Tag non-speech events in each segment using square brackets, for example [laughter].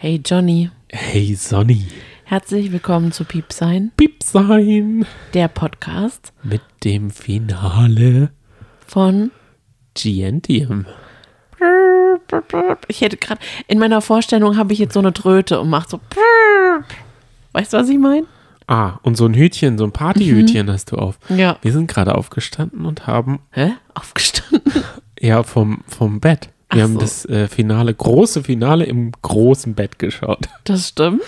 Hey Johnny, Hey Sonny. herzlich willkommen zu Piepsein, Piep sein. der Podcast Mit dem Finale von. Gientium. Ich hätte gerade in meiner Vorstellung habe ich jetzt so eine Tröte und macht so. Weißt du, was ich meine? Ah, und so ein Hütchen, so ein Partyhütchen hast du auf. Ja. Wir sind gerade aufgestanden und haben Hä? Aufgestanden. [laughs] ja vom, vom Bett. Wir Ach haben so. das äh, Finale, große Finale im großen Bett geschaut. Das stimmt.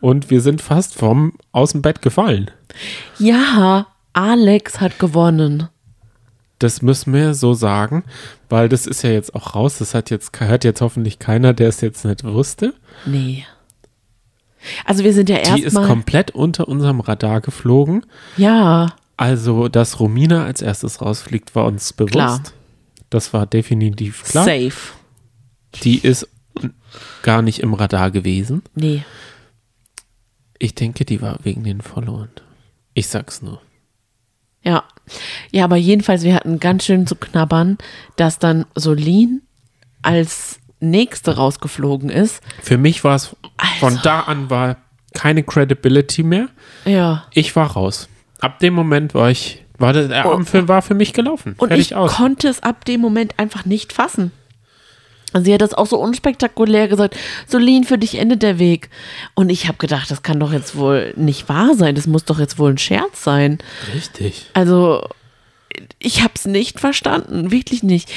Und wir sind fast vom aus dem Bett gefallen. Ja, Alex hat gewonnen. Das müssen wir so sagen, weil das ist ja jetzt auch raus. Das hat jetzt, hört jetzt hoffentlich keiner, der es jetzt nicht wusste. Nee. Also wir sind ja Die ist erstmal. komplett unter unserem Radar geflogen. Ja, Also, dass Romina als erstes rausfliegt, war uns bewusst. Klar. Das war definitiv klar. safe. Die ist gar nicht im Radar gewesen. Nee. Ich denke, die war wegen den Followern. Ich sag's nur. Ja. Ja, aber jedenfalls, wir hatten ganz schön zu knabbern, dass dann Solin als nächste rausgeflogen ist. Für mich war es, von Also. da an war keine Credibility mehr. Ja. Ich war raus. Ab dem Moment war ich, war der, der Oh. Abendfilm war für mich gelaufen. Und Fertig ich aus. konnte es ab dem Moment einfach nicht fassen. Und sie hat das auch so unspektakulär gesagt, Solin, für dich endet der Weg. Und ich habe gedacht, das kann doch jetzt wohl nicht wahr sein. Das muss doch jetzt wohl ein Scherz sein. Richtig. Also, ich habe es nicht verstanden, wirklich nicht.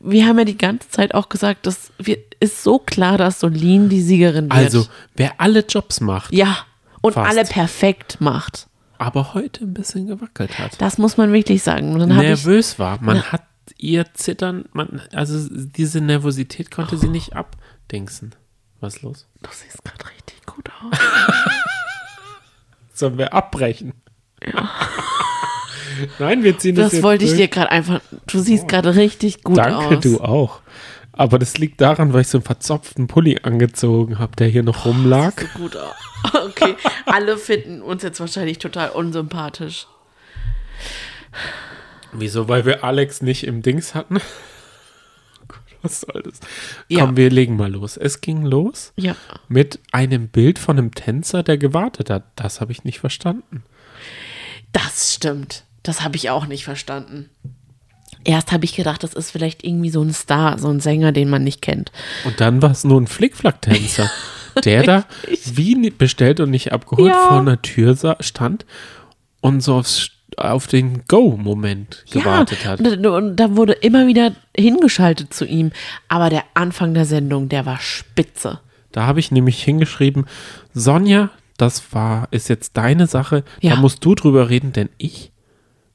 Wir haben ja die ganze Zeit auch gesagt, das ist so klar, dass Solin die Siegerin wird. Also, wer alle Jobs macht, ja, und Fast. alle perfekt macht. Aber heute ein bisschen gewackelt hat. Das muss man wirklich sagen. Habe ich nervös war. Man Ja. hat ihr Zittern, man, also diese Nervosität konnte sie nicht abdingsen. Was ist los? Du siehst gerade richtig gut aus. [laughs] Sollen wir abbrechen? [laughs] Nein, wir ziehen das, Das wollte ich durch. dir gerade einfach. Du siehst gerade richtig gut Danke, aus. du auch. Aber das liegt daran, weil ich so einen verzopften Pulli angezogen habe, der hier noch rumlag. So gut. [laughs] Okay, alle finden uns jetzt wahrscheinlich total unsympathisch. Wieso? Weil wir Alex nicht im Dings hatten? [laughs] Was soll das? Ja. Komm, wir legen mal los. Es ging los Ja. mit einem Bild von einem Tänzer, der gewartet hat. Das habe ich nicht verstanden. Das stimmt. Das habe ich auch nicht verstanden. Erst habe ich gedacht, das ist vielleicht irgendwie so ein Star, so ein Sänger, den man nicht kennt. Und dann war es nur ein Flickflack-Tänzer, [laughs] der da wie bestellt und nicht abgeholt Ja. vor einer Tür stand und so aufs, auf den Go-Moment gewartet hat. Und, und da wurde immer wieder hingeschaltet zu ihm. Aber der Anfang der Sendung, der war spitze. Da habe ich nämlich hingeschrieben, Sonja, das war, ist jetzt deine Sache, Ja. da musst du drüber reden, denn ich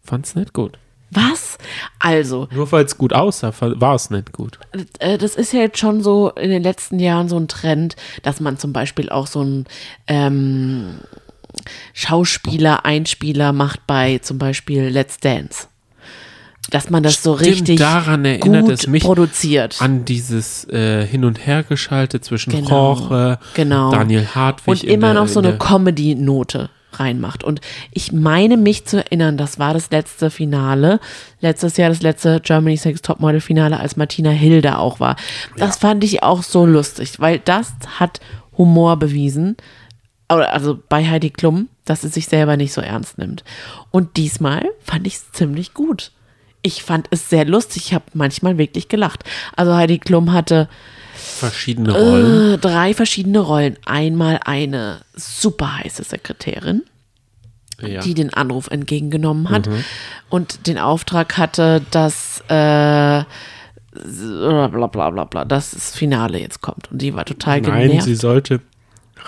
fand's nicht gut. Was? Also, Nur weil es gut aussah, war es nicht gut. äh, das ist ja jetzt schon so in den letzten Jahren so ein Trend, dass man zum Beispiel auch so einen ähm, Schauspieler, Einspieler macht bei zum Beispiel Let's Dance. Dass man das so Stimmt, richtig daran erinnert gut es mich produziert. An dieses äh, Hin- und Hergeschaltet zwischen Genau, Jorge, genau. Daniel Hartwig. und immer noch so in eine Comedy-Note reinmacht. Und ich meine mich zu erinnern, das war das letzte Finale, letztes Jahr das letzte Germany's Next Topmodel Finale, als Martina Hilde auch war. Das fand ich auch so lustig, weil das hat Humor bewiesen. Also bei Heidi Klum, dass sie sich selber nicht so ernst nimmt. Und diesmal fand ich es ziemlich gut. Ich fand es sehr lustig. Ich habe manchmal wirklich gelacht. Also Heidi Klum hatte verschiedene Rollen. äh, drei verschiedene Rollen. Einmal eine super heiße Sekretärin, ja. die den Anruf entgegengenommen hat und den Auftrag hatte, dass äh, bla bla bla bla dass das Finale jetzt kommt. Und die war total Nein, genervt. sie sollte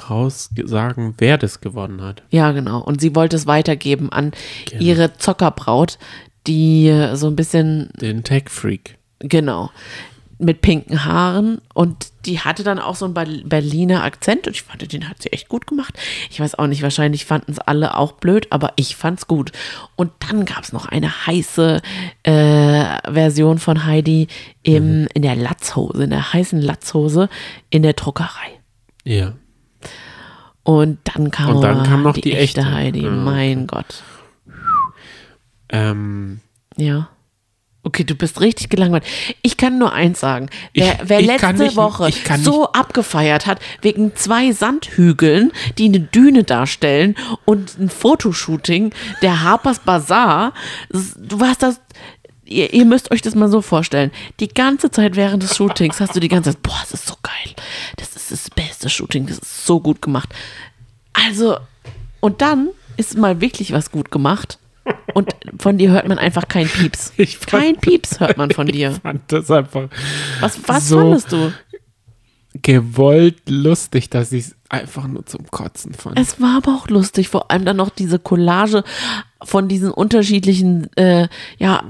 raus sagen, wer das gewonnen hat. ja, genau. Und sie wollte es weitergeben an Genau. ihre Zockerbraut, die so ein bisschen Den Tech-Freak. Genau. Mit pinken Haaren und die hatte dann auch so einen Ber- Berliner Akzent und ich fand, den hat sie echt gut gemacht. Ich weiß auch nicht, wahrscheinlich fanden es alle auch blöd, aber ich fand's gut. Und dann gab es noch eine heiße äh, Version von Heidi im, in der Latzhose, in der heißen Latzhose in der Druckerei. Ja. Und dann kam, Und dann kam noch die, die echte echte. Heidi. Ja, okay. Mein Gott. Ähm, Ja. Okay, du bist richtig gelangweilt. Ich kann nur eins sagen. Wer, Ich- wer ich letzte nicht- Woche so abgefeiert hat, wegen zwei Sandhügeln, die eine Düne darstellen und ein Fotoshooting der Harpers Bazaar, du warst das. Ihr, ihr müsst euch das mal so vorstellen. Die ganze Zeit während des Shootings hast du die ganze Zeit, boah, das ist so geil. Das ist das beste Shooting, das ist so gut gemacht. Also, und dann ist mal wirklich was gut gemacht. Und von dir hört man einfach kein Pieps. [laughs] Fand- kein Pieps hört man von [laughs] dir. Ich fand das einfach Was, was so fandest du? gewollt lustig, dass ich es einfach nur zum Kotzen fand. Es war aber auch lustig, vor allem dann noch diese Collage von diesen unterschiedlichen, äh, ja,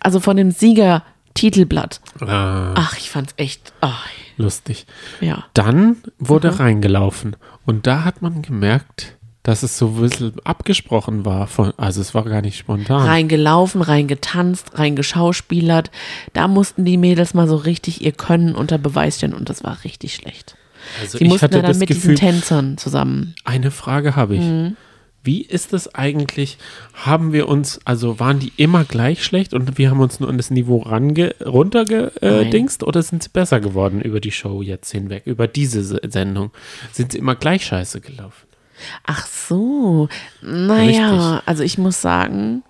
also von dem Sieger-Titelblatt. ah, Ach, ich fand's echt, ach, lustig. ja. Dann wurde reingelaufen und da hat man gemerkt, dass es so ein bisschen abgesprochen war. Von, also es war gar nicht spontan. Reingelaufen, reingetanzt, reingeschauspielert. Da mussten die Mädels mal so richtig ihr Können unter Beweis stellen und das war richtig schlecht. Also Sie ich mussten hatte ja dann das mit Gefühl, diesen Tänzern zusammen. eine Frage habe ich. Mhm. Wie ist es eigentlich? Haben wir uns, also waren die immer gleich schlecht und wir haben uns nur an das Niveau range, runtergedingst oder sind sie besser geworden über die Show jetzt hinweg, über diese Se- Sendung? Sind sie immer gleich scheiße gelaufen? Ach so, naja, Richtig. also ich muss sagen,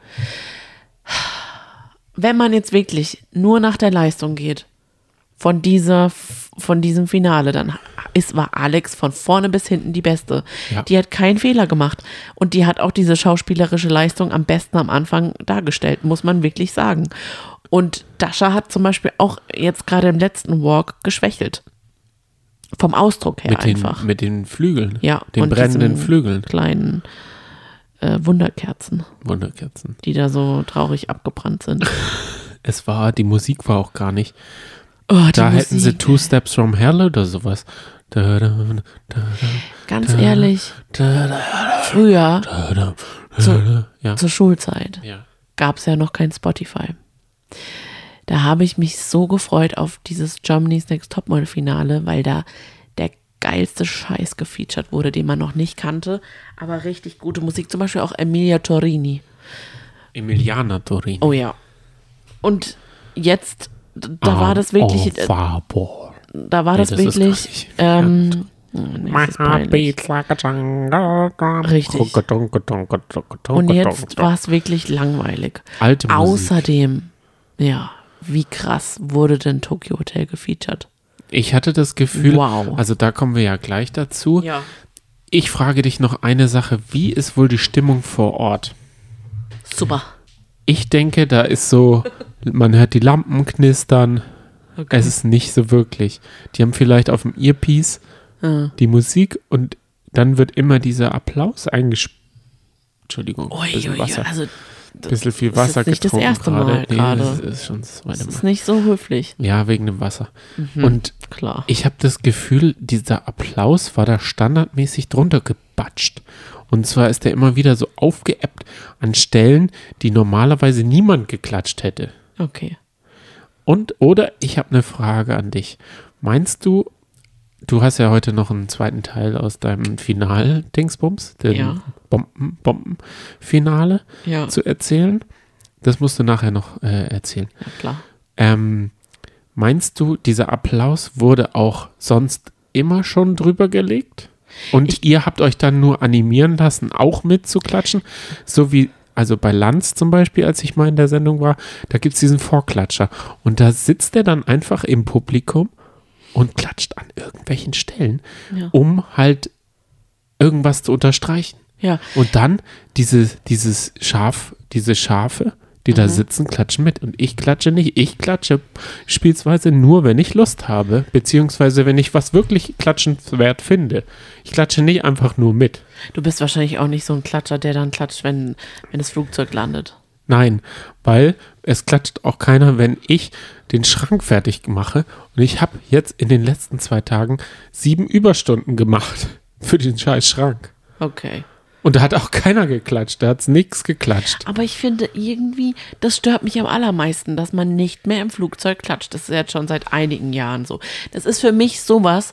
wenn man jetzt wirklich nur nach der Leistung geht von dieser, von diesem Finale, dann ist, war Alex von vorne bis hinten die Beste. Ja. Die hat keinen Fehler gemacht und die hat auch diese schauspielerische Leistung am besten am Anfang dargestellt, muss man wirklich sagen. Und Dasha hat zum Beispiel auch jetzt gerade im letzten Walk geschwächelt. Vom Ausdruck her Mit den, einfach. mit den Flügeln, Ja, den brennenden Flügeln, kleinen äh, Wunderkerzen, Wunderkerzen. die da so traurig abgebrannt sind. [laughs] Es war, die Musik war auch gar nicht. Oh, Da hätten sie. Two Steps from Hell oder sowas. Da, da, da, Ganz ehrlich, früher Zu- ja. zur Schulzeit ja. gab es ja noch kein Spotify. Da habe ich mich so gefreut auf dieses Germany's Next Topmodel Finale, weil da der geilste Scheiß gefeatured wurde, den man noch nicht kannte, aber richtig gute Musik. Zum Beispiel auch Emilia Torini. Emiliana Torini. Oh ja. Und jetzt, da war das wirklich, Oh, Farbor. da war Nee, das, das ist wirklich, ähm, oh, nee, das. Richtig. Und jetzt war es wirklich langweilig. Alte Musik. Außerdem, ja, wie krass wurde denn Tokyo Hotel gefeatured? Ich hatte das Gefühl, Wow. also da kommen wir ja gleich dazu. Ja. Ich frage dich noch eine Sache. Wie ist wohl die Stimmung vor Ort? Super. Ich denke, da ist so, man hört die Lampen knistern. Okay. Es ist nicht so wirklich. Die haben vielleicht auf dem Earpiece Ja. die Musik und dann wird immer dieser Applaus eingespielt. Entschuldigung, Ui, ui, Wasser. also bisschen viel das ist Wasser jetzt nicht das getrunken erste gerade. Mal Nee, gerade. das ist schon das zweite das Mal. ist nicht so höflich. Ja, wegen dem Wasser. Mhm. Und Klar. ich habe das Gefühl, dieser Applaus war da standardmäßig drunter gebatscht. Und zwar ist er immer wieder so aufgeebbt an Stellen, die normalerweise niemand geklatscht hätte. Okay. Und, oder ich habe eine Frage an dich. Meinst du, du hast ja heute noch einen zweiten Teil aus deinem Final-Dingsbums, dem Ja. Bomben, Bomben-Finale Ja, zu erzählen? Das musst du nachher noch äh, erzählen. ja klar. Ähm, meinst du, dieser Applaus wurde auch sonst immer schon drüber gelegt? Und ihr habt euch dann nur animieren lassen, auch mitzuklatschen? So wie, also bei Lanz zum Beispiel, als ich mal in der Sendung war, da gibt es diesen Vorklatscher. Und da sitzt er dann einfach im Publikum und klatscht an irgendwelchen Stellen, Ja. um halt irgendwas zu unterstreichen. Ja, Und dann diese, dieses Schaf, diese Schafe, die Mhm. da sitzen, klatschen mit. Und ich klatsche nicht. Ich klatsche spielsweise nur, wenn ich Lust habe, beziehungsweise wenn ich was wirklich klatschenswert finde. Ich klatsche nicht einfach nur mit. du bist wahrscheinlich auch nicht so ein Klatscher, der dann klatscht, wenn, wenn das Flugzeug landet. Nein, weil es klatscht auch keiner, wenn ich den Schrank fertig mache. Und ich habe jetzt in den letzten zwei Tagen sieben Überstunden gemacht [laughs] für den scheiß Schrank. Okay. Und da hat auch keiner geklatscht. Da hat es nichts geklatscht. Aber ich finde irgendwie, das stört mich am allermeisten, dass man nicht mehr im Flugzeug klatscht. Das ist jetzt schon seit einigen Jahren so. Das ist für mich sowas,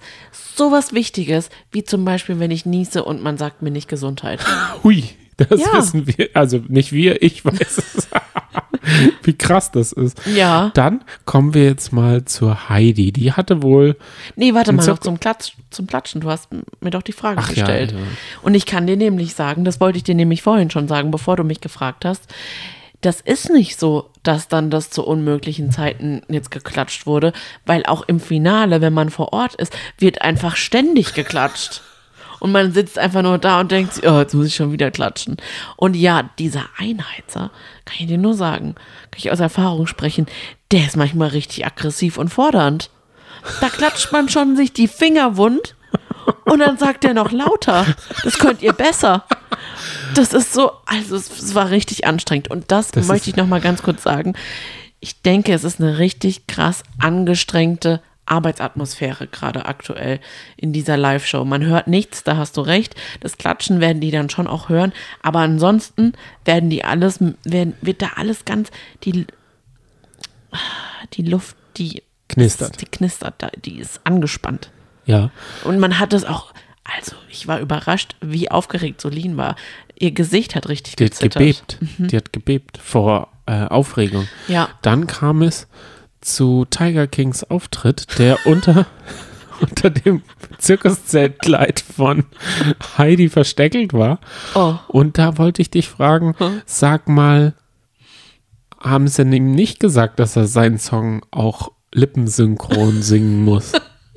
sowas Wichtiges, wie zum Beispiel, wenn ich niese und man sagt mir nicht Gesundheit. Hui, das Ja. wissen wir. Also nicht wir, ich weiß es. [laughs] wie krass das ist. Ja. Dann kommen wir jetzt mal zur Heidi. Die hatte wohl. Nee, warte mal noch zum, Klatsch, zum Klatschen. Du hast mir doch die Frage Ach ja, gestellt. ja. Und ich kann dir nämlich sagen, das wollte ich dir nämlich vorhin schon sagen, bevor du mich gefragt hast. Das ist nicht so, dass dann das zu unmöglichen Zeiten jetzt geklatscht wurde, weil auch im Finale, wenn man vor Ort ist, wird einfach ständig geklatscht. Und man sitzt einfach nur da und denkt, sich, oh, jetzt muss ich schon wieder klatschen. Und ja, dieser Einheizer, kann ich dir nur sagen, kann ich aus Erfahrung sprechen, der ist manchmal richtig aggressiv und fordernd. Da klatscht man schon sich die Finger wund und dann sagt er noch lauter. Das könnt ihr besser. Das ist so, also es, es war richtig anstrengend. Und das, Das möchte ich noch mal ganz kurz sagen. Ich denke, es ist eine richtig krass angestrengte Arbeitsatmosphäre gerade aktuell in dieser Live-Show. Man hört nichts, da hast du recht. Das Klatschen werden die dann schon auch hören. Aber ansonsten werden die alles, werden, wird da alles ganz, die, die Luft, die Knistert. Die knistert, die ist angespannt. Ja. Und man hat es auch, also ich war überrascht, wie aufgeregt Solin war. Ihr Gesicht hat richtig Die hat gezittert. gebebt. Die hat gebebt vor äh, Aufregung. Ja. Dann kam es zu Tiger Kings Auftritt, der [laughs] unter, unter dem Zirkuszeltkleid von Heidi versteckelt war. Oh. Und da wollte ich dich fragen, Hm? sag mal, haben sie ihm nicht gesagt, dass er seinen Song auch lippensynchron [laughs] singen muss?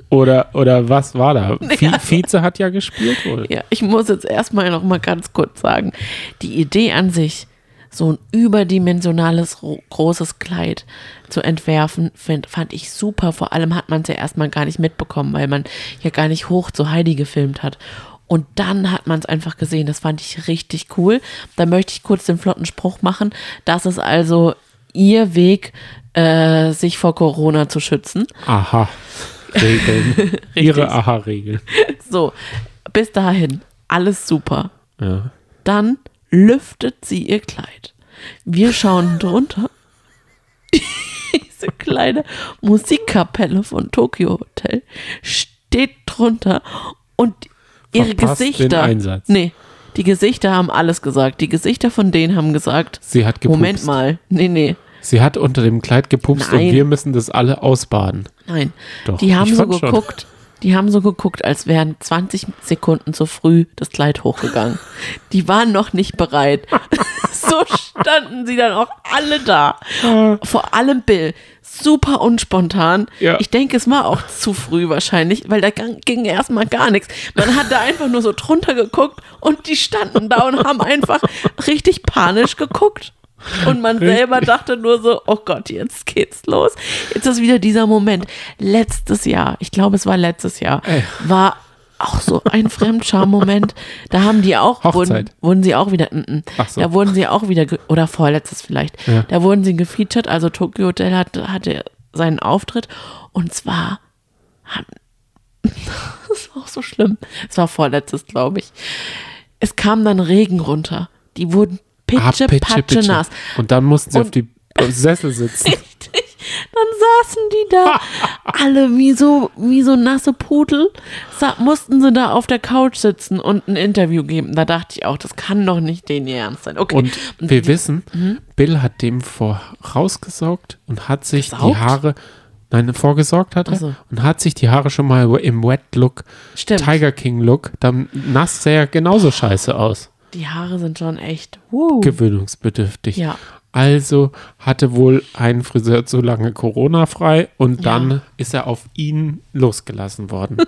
Oder, oder was war da? [laughs] Vi Vize hat ja gespielt wohl. Ja, ich muss jetzt erstmal noch mal ganz kurz sagen, die Idee an sich, so ein überdimensionales ro- großes Kleid zu entwerfen, find, fand ich super. Vor allem hat man es ja erstmal gar nicht mitbekommen, weil man ja gar nicht hoch zu Heidi gefilmt hat. Und dann hat man es einfach gesehen. Das fand ich richtig cool. Da möchte ich kurz den flotten Spruch machen. Das ist also ihr Weg, äh, sich vor Corona zu schützen. Aha. Regeln. [laughs] Ihre Aha-Regeln. So, bis dahin, alles super. Ja. Dann lüftet sie ihr Kleid. Wir schauen drunter. [laughs] Diese kleine Musikkapelle von Tokyo Hotel steht drunter und ihre Verpasst Gesichter. Nee, die Gesichter haben alles gesagt. Die Gesichter von denen haben gesagt: Sie hat gepupst. Moment mal. Nee, nee, Sie hat unter dem Kleid gepupst Nein. und wir müssen das alle ausbaden. nein. Doch, die haben so fand schon. Die haben so geguckt, als wären 20 Sekunden zu früh das Kleid hochgegangen. Die waren noch nicht bereit. [laughs] so standen sie dann auch alle da. Vor allem Bill. Super unspontan. Ja. Ich denke, es war auch zu früh wahrscheinlich, weil da ging erstmal gar nichts. Man hat da einfach nur so drunter geguckt und die standen da und haben einfach richtig panisch geguckt. Und man Richtig. selber dachte nur so, oh Gott, jetzt geht's los. Jetzt ist wieder dieser Moment. Letztes Jahr, ich glaube, es war letztes Jahr, Ey. war auch so ein Fremdscham-Moment. Da haben die auch, wurden, wurden sie auch wieder, mm, mm. Ach so. da wurden sie auch wieder, oder vorletztes vielleicht, Ja. da wurden sie gefeatured, also Tokyo Hotel hatte, hatte seinen Auftritt und zwar haben, [laughs] das war auch so schlimm, es war vorletztes, glaube ich. Es kam dann Regen runter. Die wurden pitsche, Pitsche, patsche Pitsche. nass. Und dann mussten sie auf Und- die Sessel sitzen. [laughs] Richtig. Dann saßen die da, [laughs] alle wie so, wie so nasse Pudel, mussten sie da auf der Couch sitzen und ein Interview geben. Da dachte ich auch, das kann doch nicht den Ernst sein. Okay. Und wir die- wissen, Bill hat dem vorausgesaugt und hat sich die Gesaugt? Haare, nein, vorgesorgt hat er Ach so. und hat sich die Haare schon mal im Wet-Look, Stimmt. Tiger King-Look, dann nass sah er genauso scheiße aus. Die Haare sind schon echt. Uh. Gewöhnungsbedürftig. Ja. Also hatte wohl ein Friseur zu lange Corona frei und Ja. dann ist er auf ihn losgelassen worden. [laughs]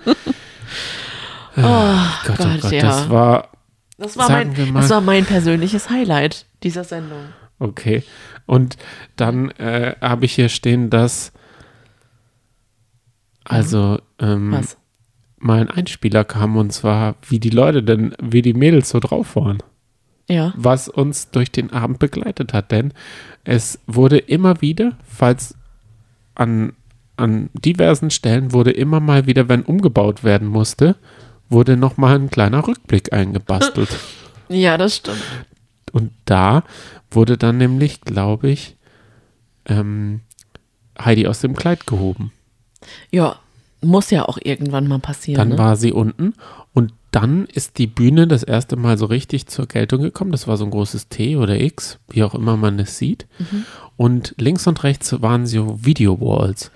Oh Gott, Gott, oh Gott, ja. das war das, war mein, das war mein persönliches Highlight dieser Sendung. Okay. Und dann äh, habe ich hier stehen, dass also ähm, Was? Mal ein Einspieler kam und zwar, wie die Leute denn, wie die Mädels so drauf waren, Ja. was uns durch den Abend begleitet hat. Denn es wurde immer wieder, falls an, an diversen Stellen wurde immer mal wieder, wenn umgebaut werden musste, wurde nochmal ein kleiner Rückblick eingebastelt. [laughs] Ja, das stimmt. Und da wurde dann nämlich, glaube ich, ähm, Heidi aus dem Kleid gehoben. Ja, muss ja auch irgendwann mal passieren. Dann ne? war sie unten und dann ist die Bühne das erste Mal so richtig zur Geltung gekommen. Das war so ein großes T oder X, wie auch immer man es sieht. Und links und rechts waren so Video Walls.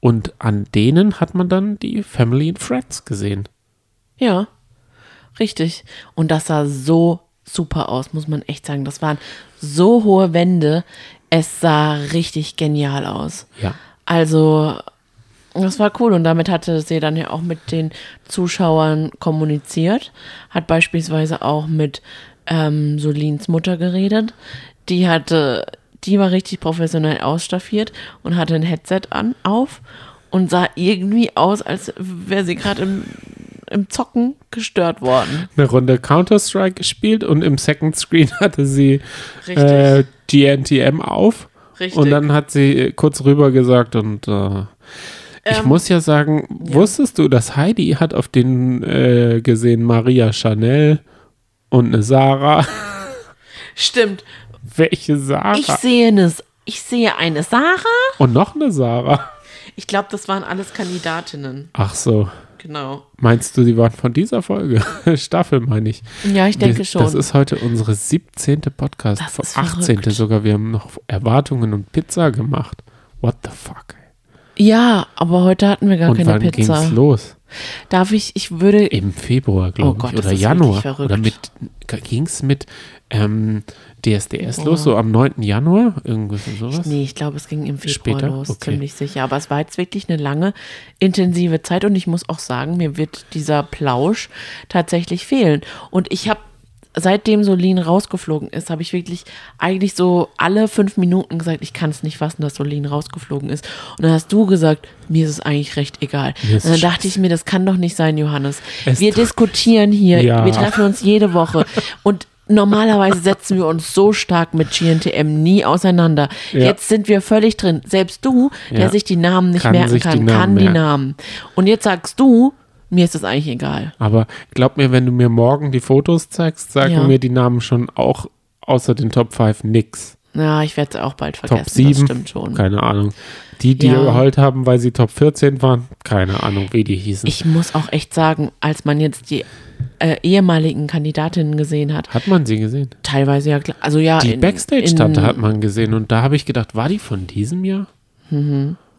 Und an denen hat man dann die Family and Friends gesehen. Ja, richtig. Und das sah so super aus, muss man echt sagen. Das waren so hohe Wände. Es sah richtig genial aus. Ja. Also, das war cool. Und damit hatte sie dann ja auch mit den Zuschauern kommuniziert. Hat beispielsweise auch mit ähm, Solins Mutter geredet. Die hatte, die war richtig professionell ausstaffiert und hatte ein Headset an, auf und sah irgendwie aus, als wäre sie gerade im, im Zocken gestört worden. Eine Runde Counter-Strike gespielt und im Second Screen [laughs] hatte sie äh, GNTM auf. Richtig. Und dann hat sie kurz rüber gesagt und äh, ich Ähm, muss ja sagen, wusstest du, dass Heidi hat auf den äh, gesehen Maria Chanel und eine Sarah? [laughs] Stimmt. Welche Sarah? Ich sehe eine, ich sehe eine Sarah. und noch eine Sarah. Ich glaube, das waren alles Kandidatinnen. Ach so. Genau. Meinst du, die waren von dieser Folge? [laughs] Staffel, meine ich. Ja, ich denke Wir- schon. Das ist heute unsere 17. Podcast. Das vom ist 18. verrückt. sogar. Wir haben noch Erwartungen und Pizza gemacht. What the fuck? Ja, aber heute hatten wir gar und keine wann Pizza. ging's los? Darf ich, ich würde, Im Februar, glaube Oh Gott, ich. Oder Januar. Oder mit, ging es mit ähm, DSDS Oh. los, so am 9. Januar? Irgendwas sowas? nee, ich glaube, es ging im Februar Später? los, Okay. ziemlich sicher. Aber es war jetzt wirklich eine lange, intensive Zeit und ich muss auch sagen, mir wird dieser Plausch tatsächlich fehlen. Und ich habe seitdem Solin rausgeflogen ist, habe ich wirklich eigentlich so alle fünf Minuten gesagt, ich kann es nicht fassen, dass Solin rausgeflogen ist. Und dann hast du gesagt, mir ist es eigentlich recht egal. Und dann dachte ich mir, das kann doch nicht sein, Johannes. Es wir diskutieren hier, Ja. wir treffen uns jede Woche und Normalerweise setzen wir uns so stark mit GNTM nie auseinander. Ja. Jetzt sind wir völlig drin. Selbst du, der Ja. sich die Namen nicht Kann merken sich die kann, kann die. Namen. Und jetzt sagst du, mir ist das eigentlich egal. Aber glaub mir, wenn du mir morgen die Fotos zeigst, sagen Ja. mir die Namen schon auch außer den Top 5 nix. Na, ich werde es auch bald vergessen. Top 7, Das stimmt schon. keine Ahnung. Die, die Ja. geheult haben, weil sie Top 14 waren, keine Ahnung, wie die hießen. Ich muss auch echt sagen, als man jetzt die äh, ehemaligen Kandidatinnen gesehen hat, hat man sie gesehen? teilweise ja. Also ja, Die Backstage-Tante hat man gesehen und da habe ich gedacht, war die von diesem Jahr?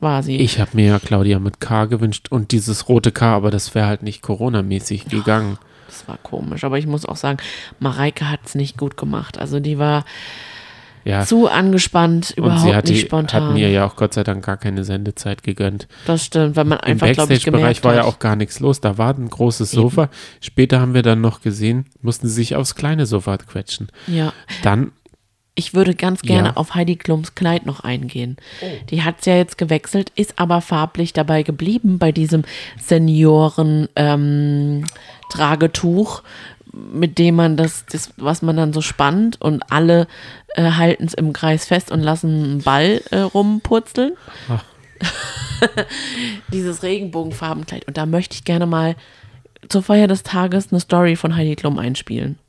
War sie. Ich habe mir ja Claudia mit K gewünscht und dieses rote K, aber das wäre halt nicht Corona-mäßig gegangen. Das war komisch. Aber ich muss auch sagen, Mareike hat es nicht gut gemacht. Also die war Ja, zu angespannt, und überhaupt sie hat, nicht die, spontan. hat mir ja auch Gott sei Dank gar keine Sendezeit gegönnt. Das stimmt, weil man Im einfach, glaube ich, gemerkt Backstage-Bereich war ja auch gar nichts los. Da war ein großes Sofa. Später haben wir dann noch gesehen, mussten sie sich aufs kleine Sofa quetschen. Ja, Dann, ich würde ganz gerne Ja. auf Heidi Klums Kleid noch eingehen. Oh. Die hat es ja jetzt gewechselt, ist aber farblich dabei geblieben bei diesem Senioren-Tragetuch, mit dem man das, das, was man dann so spannt und alle äh, halten es im Kreis fest und lassen einen Ball äh, rumpurzeln. [laughs] Dieses Regenbogenfarbenkleid. Und da möchte ich gerne mal zur Feier des Tages eine Story von Heidi Klum einspielen.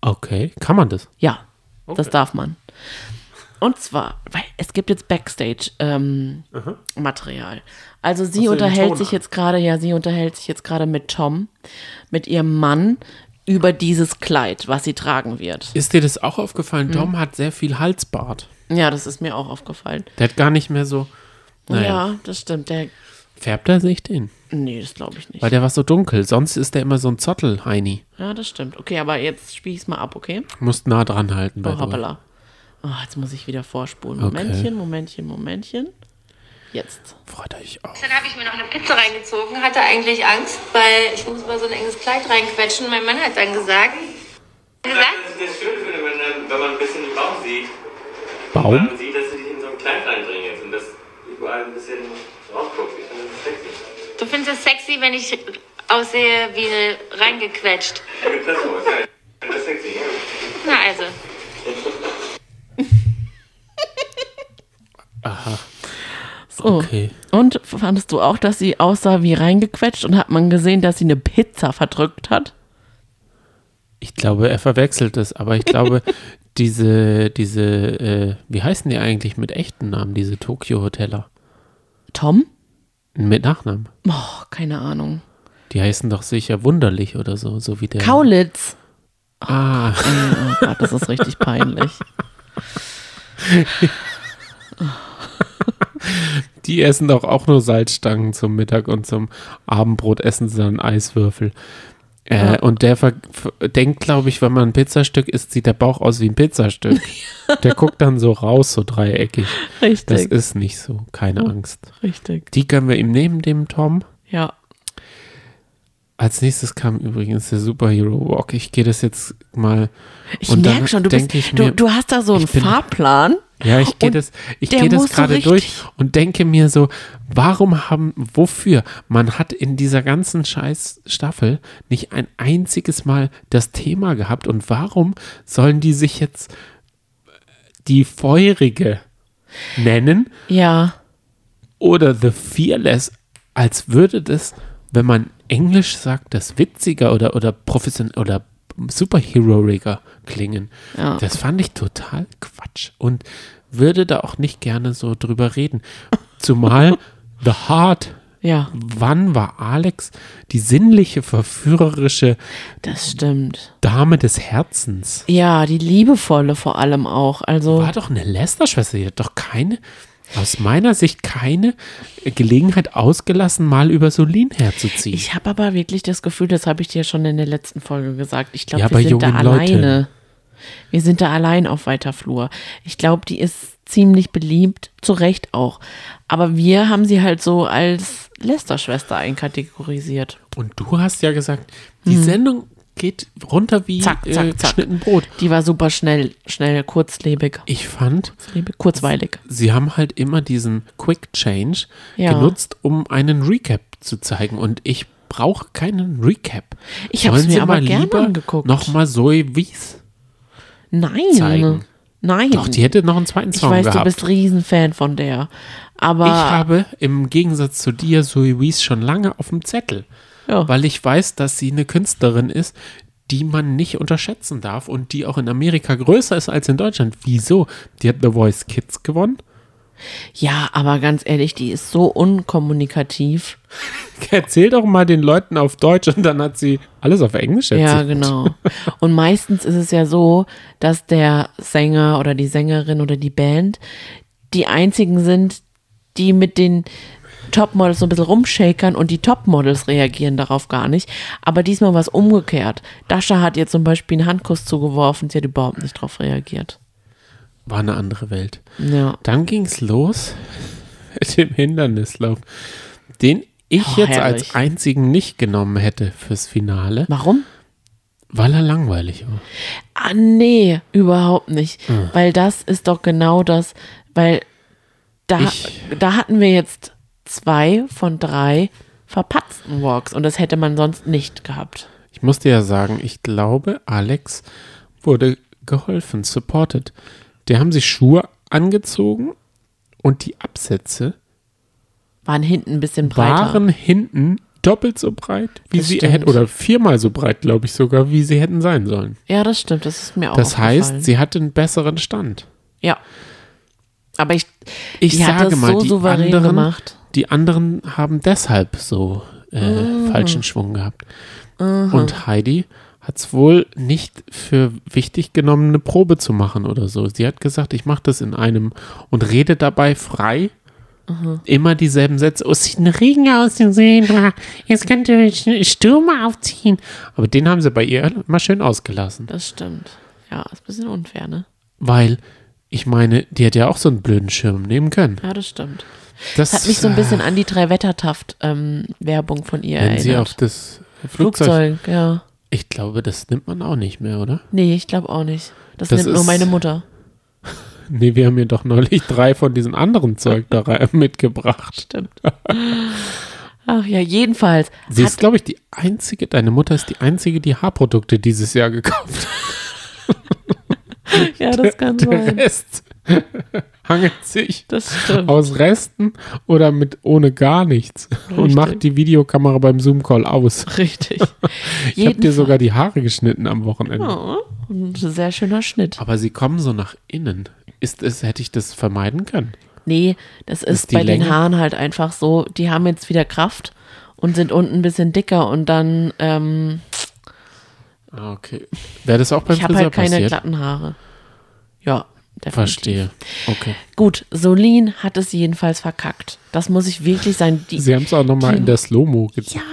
okay, kann man das? Ja, das darf man. Und zwar, weil es gibt jetzt Backstage-Material. also sie unterhält sich jetzt gerade, ja, sie unterhält sich jetzt gerade mit Tom, mit ihrem Mann, über dieses Kleid, was sie tragen wird. Ist dir das auch aufgefallen? Mhm. Tom hat sehr viel Halsbart. Ja, das ist mir auch aufgefallen. Der hat gar nicht mehr so. Naja, Ja, das stimmt. Der, färbt er sich den? Nee, das glaube ich nicht. Weil der war so dunkel. Sonst ist der immer so ein Zottel, Heini. Ja, das stimmt. Okay, aber jetzt spiele ich es mal ab, okay? Musst nah dran halten. bei Oh, hoppala. Oh, jetzt muss ich wieder vorspulen. Okay. Momentchen, Momentchen, Momentchen. Jetzt. Freut euch auch. Dann habe ich mir noch eine Pizza reingezogen, hatte eigentlich Angst, weil ich muss mal so ein enges Kleid reinquetschen. Mein Mann hat dann gesagt, gesagt, Das ist finde, wenn, dann- wenn man ein bisschen den Bauch sieht. Baum? Man sieht, dass sie dich in so ein Kleid reinbringen jetzt und das überall ein bisschen rausguckt. Ich finde das sexy. Du findest es sexy, wenn ich aussehe wie reingequetscht. Sexy. Na also, [laughs] So. Okay. Und fandest du auch, dass sie aussah wie reingequetscht und hat man gesehen, dass sie eine Pizza verdrückt hat? Ich glaube, er verwechselt es, aber ich glaube, [laughs] diese, diese, äh, wie heißen die eigentlich mit echten Namen, diese Tokyo-Hoteller? Tom? Mit Nachnamen. Oh, keine Ahnung. Die heißen doch sicher wunderlich oder so, so wie der. Kaulitz. Ah, Oh Gott, das ist richtig peinlich. [laughs] die essen doch auch nur Salzstangen zum Mittag und zum Abendbrot essen sie dann Eiswürfel. Äh, Ja. Und der denkt, glaube ich, wenn man ein Pizzastück isst, sieht der Bauch aus wie ein Pizzastück. [laughs] der guckt dann so raus, so dreieckig. Das Richtig, ist nicht so, keine Angst. richtig. Die können wir ihm nehmen, dem Tom. Ja. Als nächstes kam übrigens der Superhero Walk. Ich gehe das jetzt mal. Ich merke schon, du, bist, ich du, mir- du hast da so einen ich bin- Fahrplan. Ja, ich gehe das, ich gehe das so gerade richtig- durch und denke mir so, warum haben, wofür? Man hat in dieser ganzen scheiß Staffel nicht ein einziges Mal das Thema gehabt und warum sollen die sich jetzt die Feurige nennen Ja. oder The Fearless, als würde das, wenn man Englisch sagt, das witziger oder, oder professionell oder superheroiger klingen. Ja. Das fand ich total Quatsch und würde da auch nicht gerne so drüber reden. Zumal [laughs] The Heart, Ja, wann war Alex die sinnliche, verführerische das stimmt. Dame des Herzens? Ja, die liebevolle vor allem auch. Also, War doch eine Lester-Schwester, die hat doch keine, aus meiner Sicht keine Gelegenheit ausgelassen, mal über Solin herzuziehen. ich habe aber wirklich das Gefühl, das habe ich dir schon in der letzten Folge gesagt. Ich glaube, Ja, wir sind da alleine. Wir sind da allein auf weiter Flur. Ich glaube, die ist ziemlich beliebt, zu Recht auch. Aber wir haben sie halt so als Lester-Schwester einkategorisiert. Und du hast ja gesagt, die Sendung geht runter wie. Zack, zack, äh, zack. Brot. Die war super schnell, schnell, kurzlebig. Ich fand, Kurzlebig, kurzweilig. sie haben halt immer diesen Quick Change Ja. genutzt, um einen Recap zu zeigen. Und ich brauche keinen Recap. Ich hab's Sollen mir aber mal gern lieber angeguckt. Nochmal Zoe Wies Nein. zeigen. Nein. Doch, die hätte noch einen zweiten ich Song weiß, gehabt. du bist Riesenfan von der. Aber ich habe im Gegensatz zu dir Zoe Wies schon lange auf dem Zettel. Ja. Weil ich weiß, dass sie eine Künstlerin ist, die man nicht unterschätzen darf und die auch in Amerika größer ist als in Deutschland. Wieso? Die hat The Voice Kids gewonnen. Ja, aber ganz ehrlich, die ist so unkommunikativ. [laughs] Erzähl doch mal den Leuten auf Deutsch und dann hat sie alles auf Englisch erzählt. Ja, genau. [laughs] Und meistens ist es ja so, dass der Sänger oder die Sängerin oder die Band die einzigen sind, die mit den Topmodels so ein bisschen rumshakern und die Topmodels reagieren darauf gar nicht. Aber diesmal war es umgekehrt. Dasha hat ihr zum Beispiel einen Handkuss zugeworfen, sie hat überhaupt nicht darauf reagiert. War eine andere Welt. Ja. Dann ging es los mit dem Hindernislauf, den ich Oh, jetzt herrlich. als einzigen nicht genommen hätte fürs Finale, Warum? weil er langweilig war. Ah, nee, überhaupt nicht. Hm. Weil das ist doch genau das, weil da, Ich- da hatten wir jetzt zwei von drei verpatzten Walks und das hätte man sonst nicht gehabt. Ich muss dir ja sagen, ich glaube, Alex wurde geholfen, supported. Der haben sich Schuhe angezogen und die Absätze Waren hinten ein bisschen breiter. waren hinten doppelt so breit, wie Das sie stimmt. hätten, oder viermal so breit, glaube ich sogar, wie sie hätten sein sollen. Ja, das stimmt, das ist mir auch Das heißt, sie hatte einen besseren Stand. Ja. Aber ich, Ich sage mal, so die anderen, gemacht. Die anderen haben deshalb so äh, Mhm. falschen Schwung gehabt. Und Heidi hat es wohl nicht für wichtig genommen, eine Probe zu machen oder so. Sie hat gesagt, ich mache das in einem und rede dabei frei. Mhm. Immer dieselben Sätze. Oh, es sieht ein Regen aus den Seen. Jetzt könnte Sch- Stürme aufziehen. Aber den haben sie bei ihr mal schön ausgelassen. Das stimmt. Ja, ist ein bisschen unfair, ne? Weil, ich meine, die hätte ja auch so einen blöden Schirm nehmen können. Ja, das stimmt. Das Hat mich so ein bisschen an die drei Wettertaft-Werbung von ihr Wenn sie auf erinnert. das Flugzeug. Flugzeug, ja. Ich glaube, das nimmt man auch nicht mehr, oder? Nee, ich glaube auch nicht. Das, Das nimmt nur meine Mutter. [laughs] Nee, wir haben mir doch neulich drei von diesen anderen Zeug da rein [laughs] mitgebracht. Stimmt. Ach ja, jedenfalls. Sie ist, glaube ich, die einzige, deine Mutter ist die einzige, die Haarprodukte dieses Jahr gekauft hat. [laughs] ja, das kann Der sein. Rest [laughs] hangelt sich aus Resten oder mit ohne gar nichts und Richtig. macht die Videokamera beim Zoom-Call aus. [laughs] Richtig. [laughs] Ich habe dir sogar die Haare geschnitten am Wochenende. Oh, ein sehr schöner Schnitt. Aber sie kommen so nach innen. Ist es, hätte ich das vermeiden können? Nee, das ist, Ist bei den Länge? Haaren halt einfach so, die haben jetzt wieder Kraft und sind unten ein bisschen dicker und dann, ähm, Ah, okay. Wäre das auch beim ich habe Friseur halt keine passiert? glatten Haare. Ja, definitiv. Verstehe. Okay. Gut, Solin hat es jedenfalls verkackt. Das muss ich wirklich sein. Die, Sie haben es auch nochmal in der Slow-Mo gezeigt.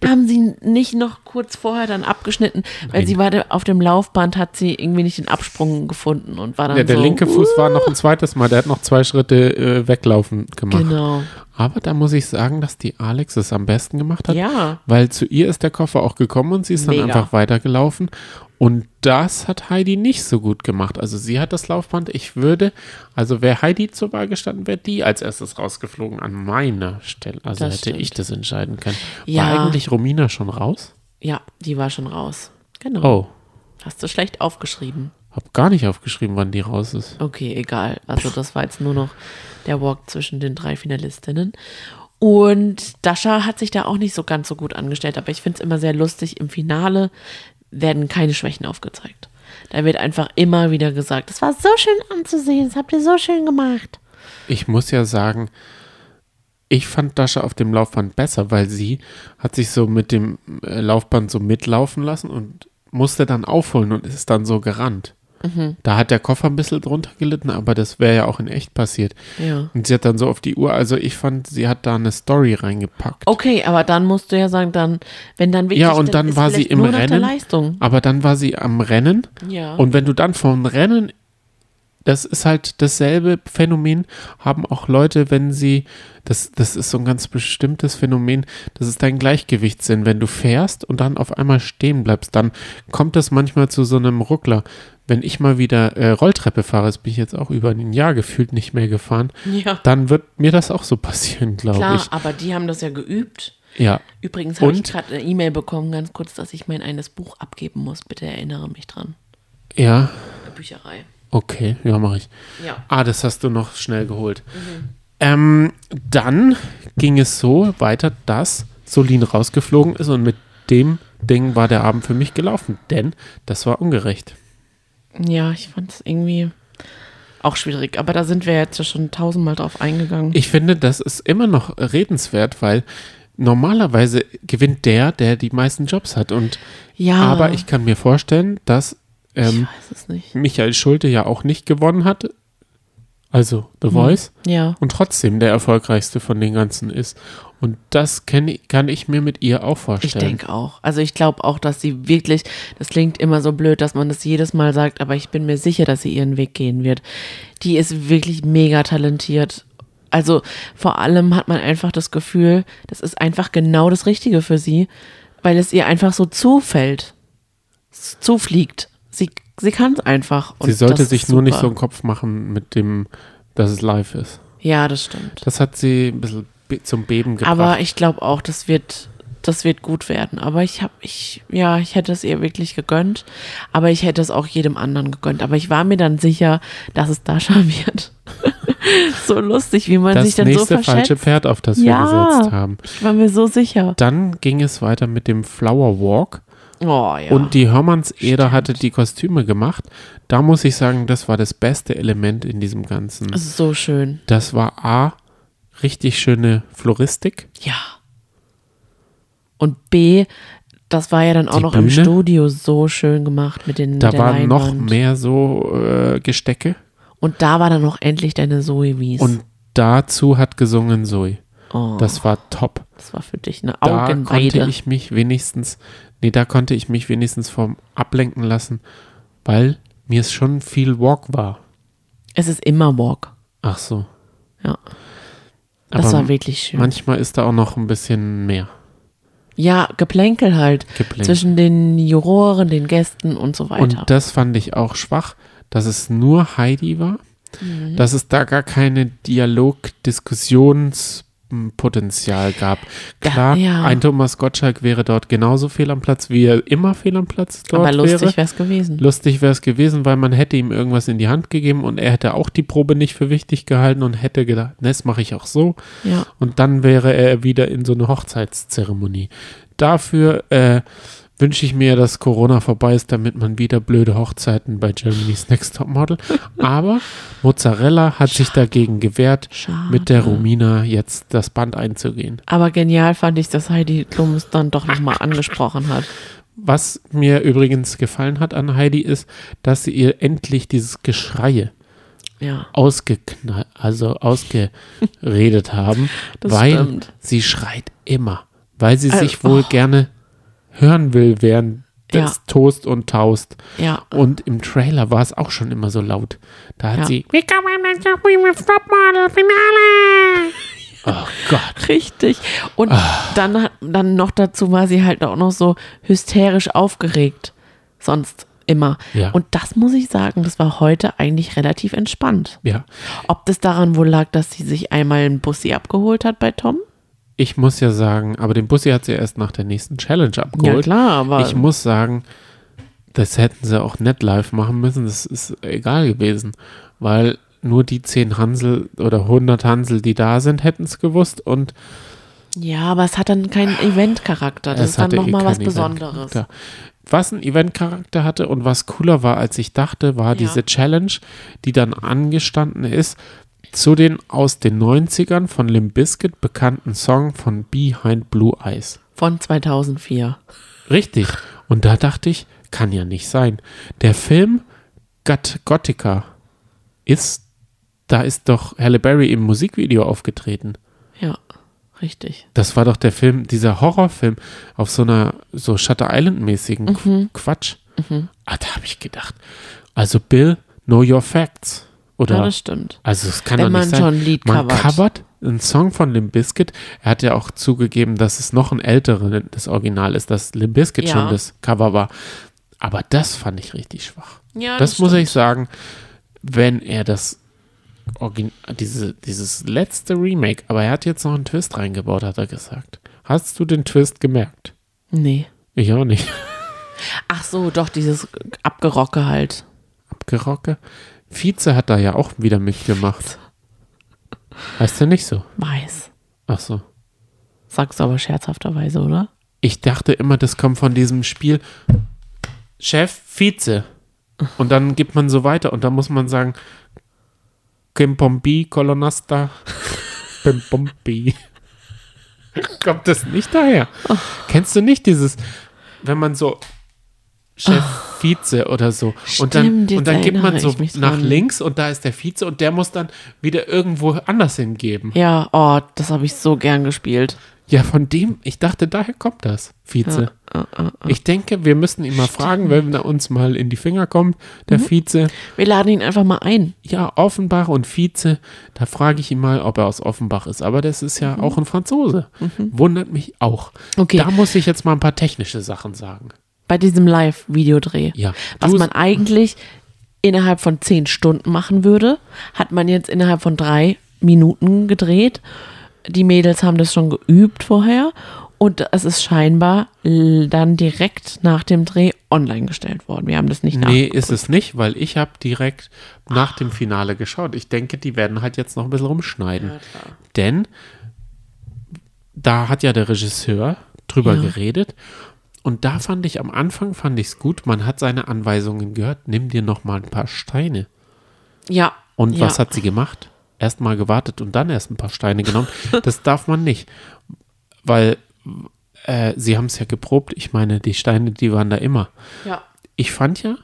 da haben sie nicht noch kurz vorher dann abgeschnitten, weil Nein. sie war auf dem Laufband, hat sie irgendwie nicht den Absprung gefunden und war dann Ja, der so, linke Fuß war noch ein zweites Mal. Der hat noch zwei Schritte äh, weglaufen gemacht. Genau. Aber da muss ich sagen, dass die Alex es am besten gemacht hat. Ja. Weil zu ihr ist der Koffer auch gekommen und sie ist dann Mega. einfach weitergelaufen. Und das hat Heidi nicht so gut gemacht. Also sie hat das Laufband. Ich würde, also wäre Heidi zur Wahl gestanden, wäre die als erstes rausgeflogen an meiner Stelle. Also Das hätte stimmt. ich das entscheiden können. Ja. War eigentlich Romina schon raus? Ja, die war schon raus. Genau. Oh, Hast du schlecht aufgeschrieben. Hab gar nicht aufgeschrieben, wann die raus ist. Okay, egal. Also das war jetzt nur noch der Walk zwischen den drei Finalistinnen. Und Dasha hat sich da auch nicht so ganz so gut angestellt, aber ich finde es immer sehr lustig. Im Finale werden keine Schwächen aufgezeigt. Da wird einfach immer wieder gesagt, das war so schön anzusehen, das habt ihr so schön gemacht. Ich muss ja sagen, ich fand Dasha auf dem Laufband besser, weil sie hat sich so mit dem äh, Laufband so mitlaufen lassen und musste dann aufholen und ist dann so gerannt. Mhm. Da hat der Koffer ein bisschen drunter gelitten, aber das wäre ja auch in echt passiert. Ja. Und sie hat dann so auf die Uhr, also ich fand, sie hat da eine Story reingepackt. Okay, aber dann musst du ja sagen, dann, wenn dann wirklich. Ja, und dann ist war sie im Rennen. Leistung. Aber dann war sie am Rennen Ja. Und wenn du dann vom Rennen, das ist halt dasselbe Phänomen, haben auch Leute, wenn sie, das, das ist so ein ganz bestimmtes Phänomen, das ist dein Gleichgewichtssinn. Wenn du fährst und dann auf einmal stehen bleibst, dann kommt das manchmal zu so einem Ruckler. Wenn ich mal wieder äh, Rolltreppe fahre, das bin ich jetzt auch über ein Jahr gefühlt nicht mehr gefahren, ja. dann wird mir das auch so [laughs] passieren, glaube Klar, ich. aber die haben das ja geübt. Ja. Übrigens habe ich gerade eine E-Mail bekommen, ganz kurz, dass ich mein eines Buch abgeben muss. Bitte erinnere mich dran. Ja, Der Bücherei. okay, ja, mache ich. Ja. Ah, das hast du noch schnell geholt. Ähm, dann ging es so weiter, dass Solin rausgeflogen ist und mit dem Ding war der Abend für mich gelaufen, denn das war ungerecht. Ja, ich fand es irgendwie auch schwierig. Aber da sind wir jetzt ja schon tausendmal drauf eingegangen. Ich finde, das ist immer noch redenswert, weil normalerweise gewinnt der, der die meisten Jobs hat. Und ja, aber ich kann mir vorstellen, dass ähm. Michael Schulte ja auch nicht gewonnen hat. Also The Voice. Ja, und trotzdem der erfolgreichste von den ganzen ist. Und das ich- kann ich mir mit ihr auch ich vorstellen. denke auch. Also ich glaube auch, dass sie wirklich, das klingt immer so blöd, dass man das jedes Mal sagt, aber ich bin mir sicher, dass sie ihren Weg gehen wird. Die ist wirklich mega talentiert. Also vor allem hat man einfach das Gefühl, das ist einfach genau das Richtige für sie, weil es ihr einfach so zufällt, zufliegt. Sie, sie kann es einfach. Sie sollte sich nur nicht so einen Kopf machen mit dem, dass es live ist. Ja, das stimmt. Das hat sie ein bisschen zum Beben gebracht. Aber ich glaube auch, das wird, das wird gut werden. Aber ich habe, ich, ja, ich hätte es ihr wirklich gegönnt. Aber ich hätte es auch jedem anderen gegönnt. Aber ich war mir dann sicher, dass es Dasha [laughs] wird. so lustig, wie man das sich dann so nächste falsche. Pferd, auf das wir Ja. gesetzt haben. Ich war mir so sicher. Dann ging es weiter mit dem Flower Walk. Oh ja. Und die Hörmanns-Eder hatte die Kostüme gemacht. Da muss ich sagen, das war das beste Element in diesem Ganzen. So schön. Das war A, richtig schöne Floristik. Ja. Und B, das war ja dann auch Die noch im Bühne? Studio so schön gemacht mit den Da mit waren noch Leinwand. mehr so äh, Gestecke. Und da war dann noch endlich deine Zoe Wies. Und dazu hat gesungen Zoe. oh, Das war top. das war für dich eine Da konnte Augenweide. ich mich wenigstens, nee, da konnte ich mich wenigstens vom ablenken lassen, weil mir es schon viel Walk war. Es ist immer Walk. Ach so. Ja. Das Aber war wirklich schön. Manchmal ist da auch noch ein bisschen mehr. ja, Geplänkel halt. Geplänkel. Zwischen den Juroren, den Gästen und so weiter. Und das fand ich auch schwach, dass es nur Heidi war, Mhm. dass es da gar keine Dialog-Diskussionspotenzial gab. Klar, ja. ein Thomas Gottschalk wäre dort genauso fehl am Platz, wie er immer fehl am Platz dort Aber lustig wäre. wäre es gewesen. Lustig wäre es gewesen, weil man hätte ihm irgendwas in die Hand gegeben und er hätte auch die Probe nicht für wichtig gehalten und hätte gedacht, "Ne, das mache ich auch so. Ja. Und dann wäre er wieder in so eine Hochzeitszeremonie. Dafür äh, wünsche ich mir, dass Corona vorbei ist, damit man wieder blöde Hochzeiten bei Germany's Next Topmodel. Aber Mozzarella hat sich dagegen gewehrt, Schade. mit der Romina jetzt das Band einzugehen. Aber genial fand ich, dass Heidi Klum es dann doch nochmal angesprochen hat. Was mir übrigens gefallen hat an Heidi ist, dass sie ihr endlich dieses Geschreie Ja. ausgeknallt, also ausgeredet [laughs] haben, weil stimmt. sie schreit immer, weil sie sich Also, wohl oh. gerne hören will während des Ja. Toast und Taust. Ja. Und im Trailer war es auch schon immer so laut. Da hat Ja. sie Willkommen zum Women's Topmodel Finale. [laughs] Oh Gott. Richtig. Und Ah. dann, dann noch dazu war sie halt auch noch so hysterisch aufgeregt. Sonst immer. Ja. Und das muss ich sagen, das war heute eigentlich relativ entspannt. Ja, Ob das daran wohl lag, dass sie sich einmal einen Bussi abgeholt hat bei Tom? Ich muss ja sagen, aber den Bussi hat sie erst nach der nächsten Challenge abgeholt. Ja klar, aber Ich muss sagen, das hätten sie auch nicht live machen müssen. Das ist egal gewesen, weil nur die 10 Hansel oder 100 Hansel, die da sind, hätten es gewusst und ja, aber es hat dann keinen Eventcharakter. Das ist dann hatte eh nochmal was Besonderes. Was ein Eventcharakter hatte und was cooler war, als ich dachte, war Ja. diese Challenge, die dann angestanden ist, zu den aus den 90ern von Limp Bizkit bekannten Song von Behind Blue Eyes. Von 2004. Richtig. Und da dachte ich, kann ja nicht sein. Der Film Got Gothica ist, da ist doch Halle Berry im Musikvideo aufgetreten. Ja, richtig. Das war doch der Film, dieser Horrorfilm auf so einer so Shutter Island-mäßigen Mhm. Quatsch. Ah, da habe ich gedacht. Also Bill, know your facts. Oder, Ja, das stimmt. also es kann Wenn doch man nicht sein. schon ein Lied man covert. covert einen Song von Limp Bizkit. Er hat ja auch zugegeben, dass es noch ein älteres das Original ist, dass Limp Bizkit Ja. schon das Cover war. Aber das fand ich richtig schwach. Ja, das muss stimmt. ich sagen, wenn er das Origin diese, dieses letzte Remake, aber er hat jetzt noch einen Twist reingebaut, hat er gesagt. Hast du den Twist gemerkt? Nee. Ich auch nicht. Ach so, doch, dieses Abgerocke halt. Abgerocke. Vize hat da ja auch wieder mitgemacht. Heißt er nicht so? Weiß. Ach so. Sagst du aber scherzhafterweise, oder? Ich dachte immer, das kommt von diesem Spiel Chef, Vize. Und dann gibt man so weiter und dann muss man sagen Kimpombi, Colonasta, Pimpombi. kommt das nicht daher? Kennst du nicht dieses, wenn man so Chef, Vize oder so und dann, Stimmt, und dann gibt man so nach links und da ist der Vize und der muss dann wieder irgendwo anders hingeben. Ja, oh, das habe ich so gern gespielt. Ja, von dem, ich dachte, daher kommt das, Vize. Ich denke, wir müssen ihn mal fragen, wenn er uns mal in die Finger kommt, der Mhm. Vize. Wir laden ihn einfach mal ein. Ja, Offenbach und Vize, da frage ich ihn mal, ob er aus Offenbach ist. Aber das ist ja auch ein Franzose. Wundert mich auch. Mhm. Okay. Da muss ich jetzt mal ein paar technische Sachen sagen. Bei diesem Live-Videodreh. Ja. Was man eigentlich innerhalb von zehn Stunden machen würde, hat man jetzt innerhalb von drei Minuten gedreht. Die Mädels haben das schon geübt vorher und es ist scheinbar dann direkt nach dem Dreh online gestellt worden. Wir haben das nicht Nee, nachgeguckt. ist es nicht, weil ich habe direkt nach dem Finale geschaut. Ich denke, die werden halt jetzt noch ein bisschen rumschneiden. Denn da hat ja der Regisseur drüber Ja. geredet. Und da fand ich am Anfang fand ich es gut. Man hat seine Anweisungen gehört. Nimm dir noch mal ein paar Steine. Ja. Und ja. was hat sie gemacht? Erst mal gewartet und dann erst ein paar Steine genommen. [laughs] Das darf man nicht, weil äh, sie haben es ja geprobt. Ich meine, die Steine, die waren da immer Ja. ich fand ja,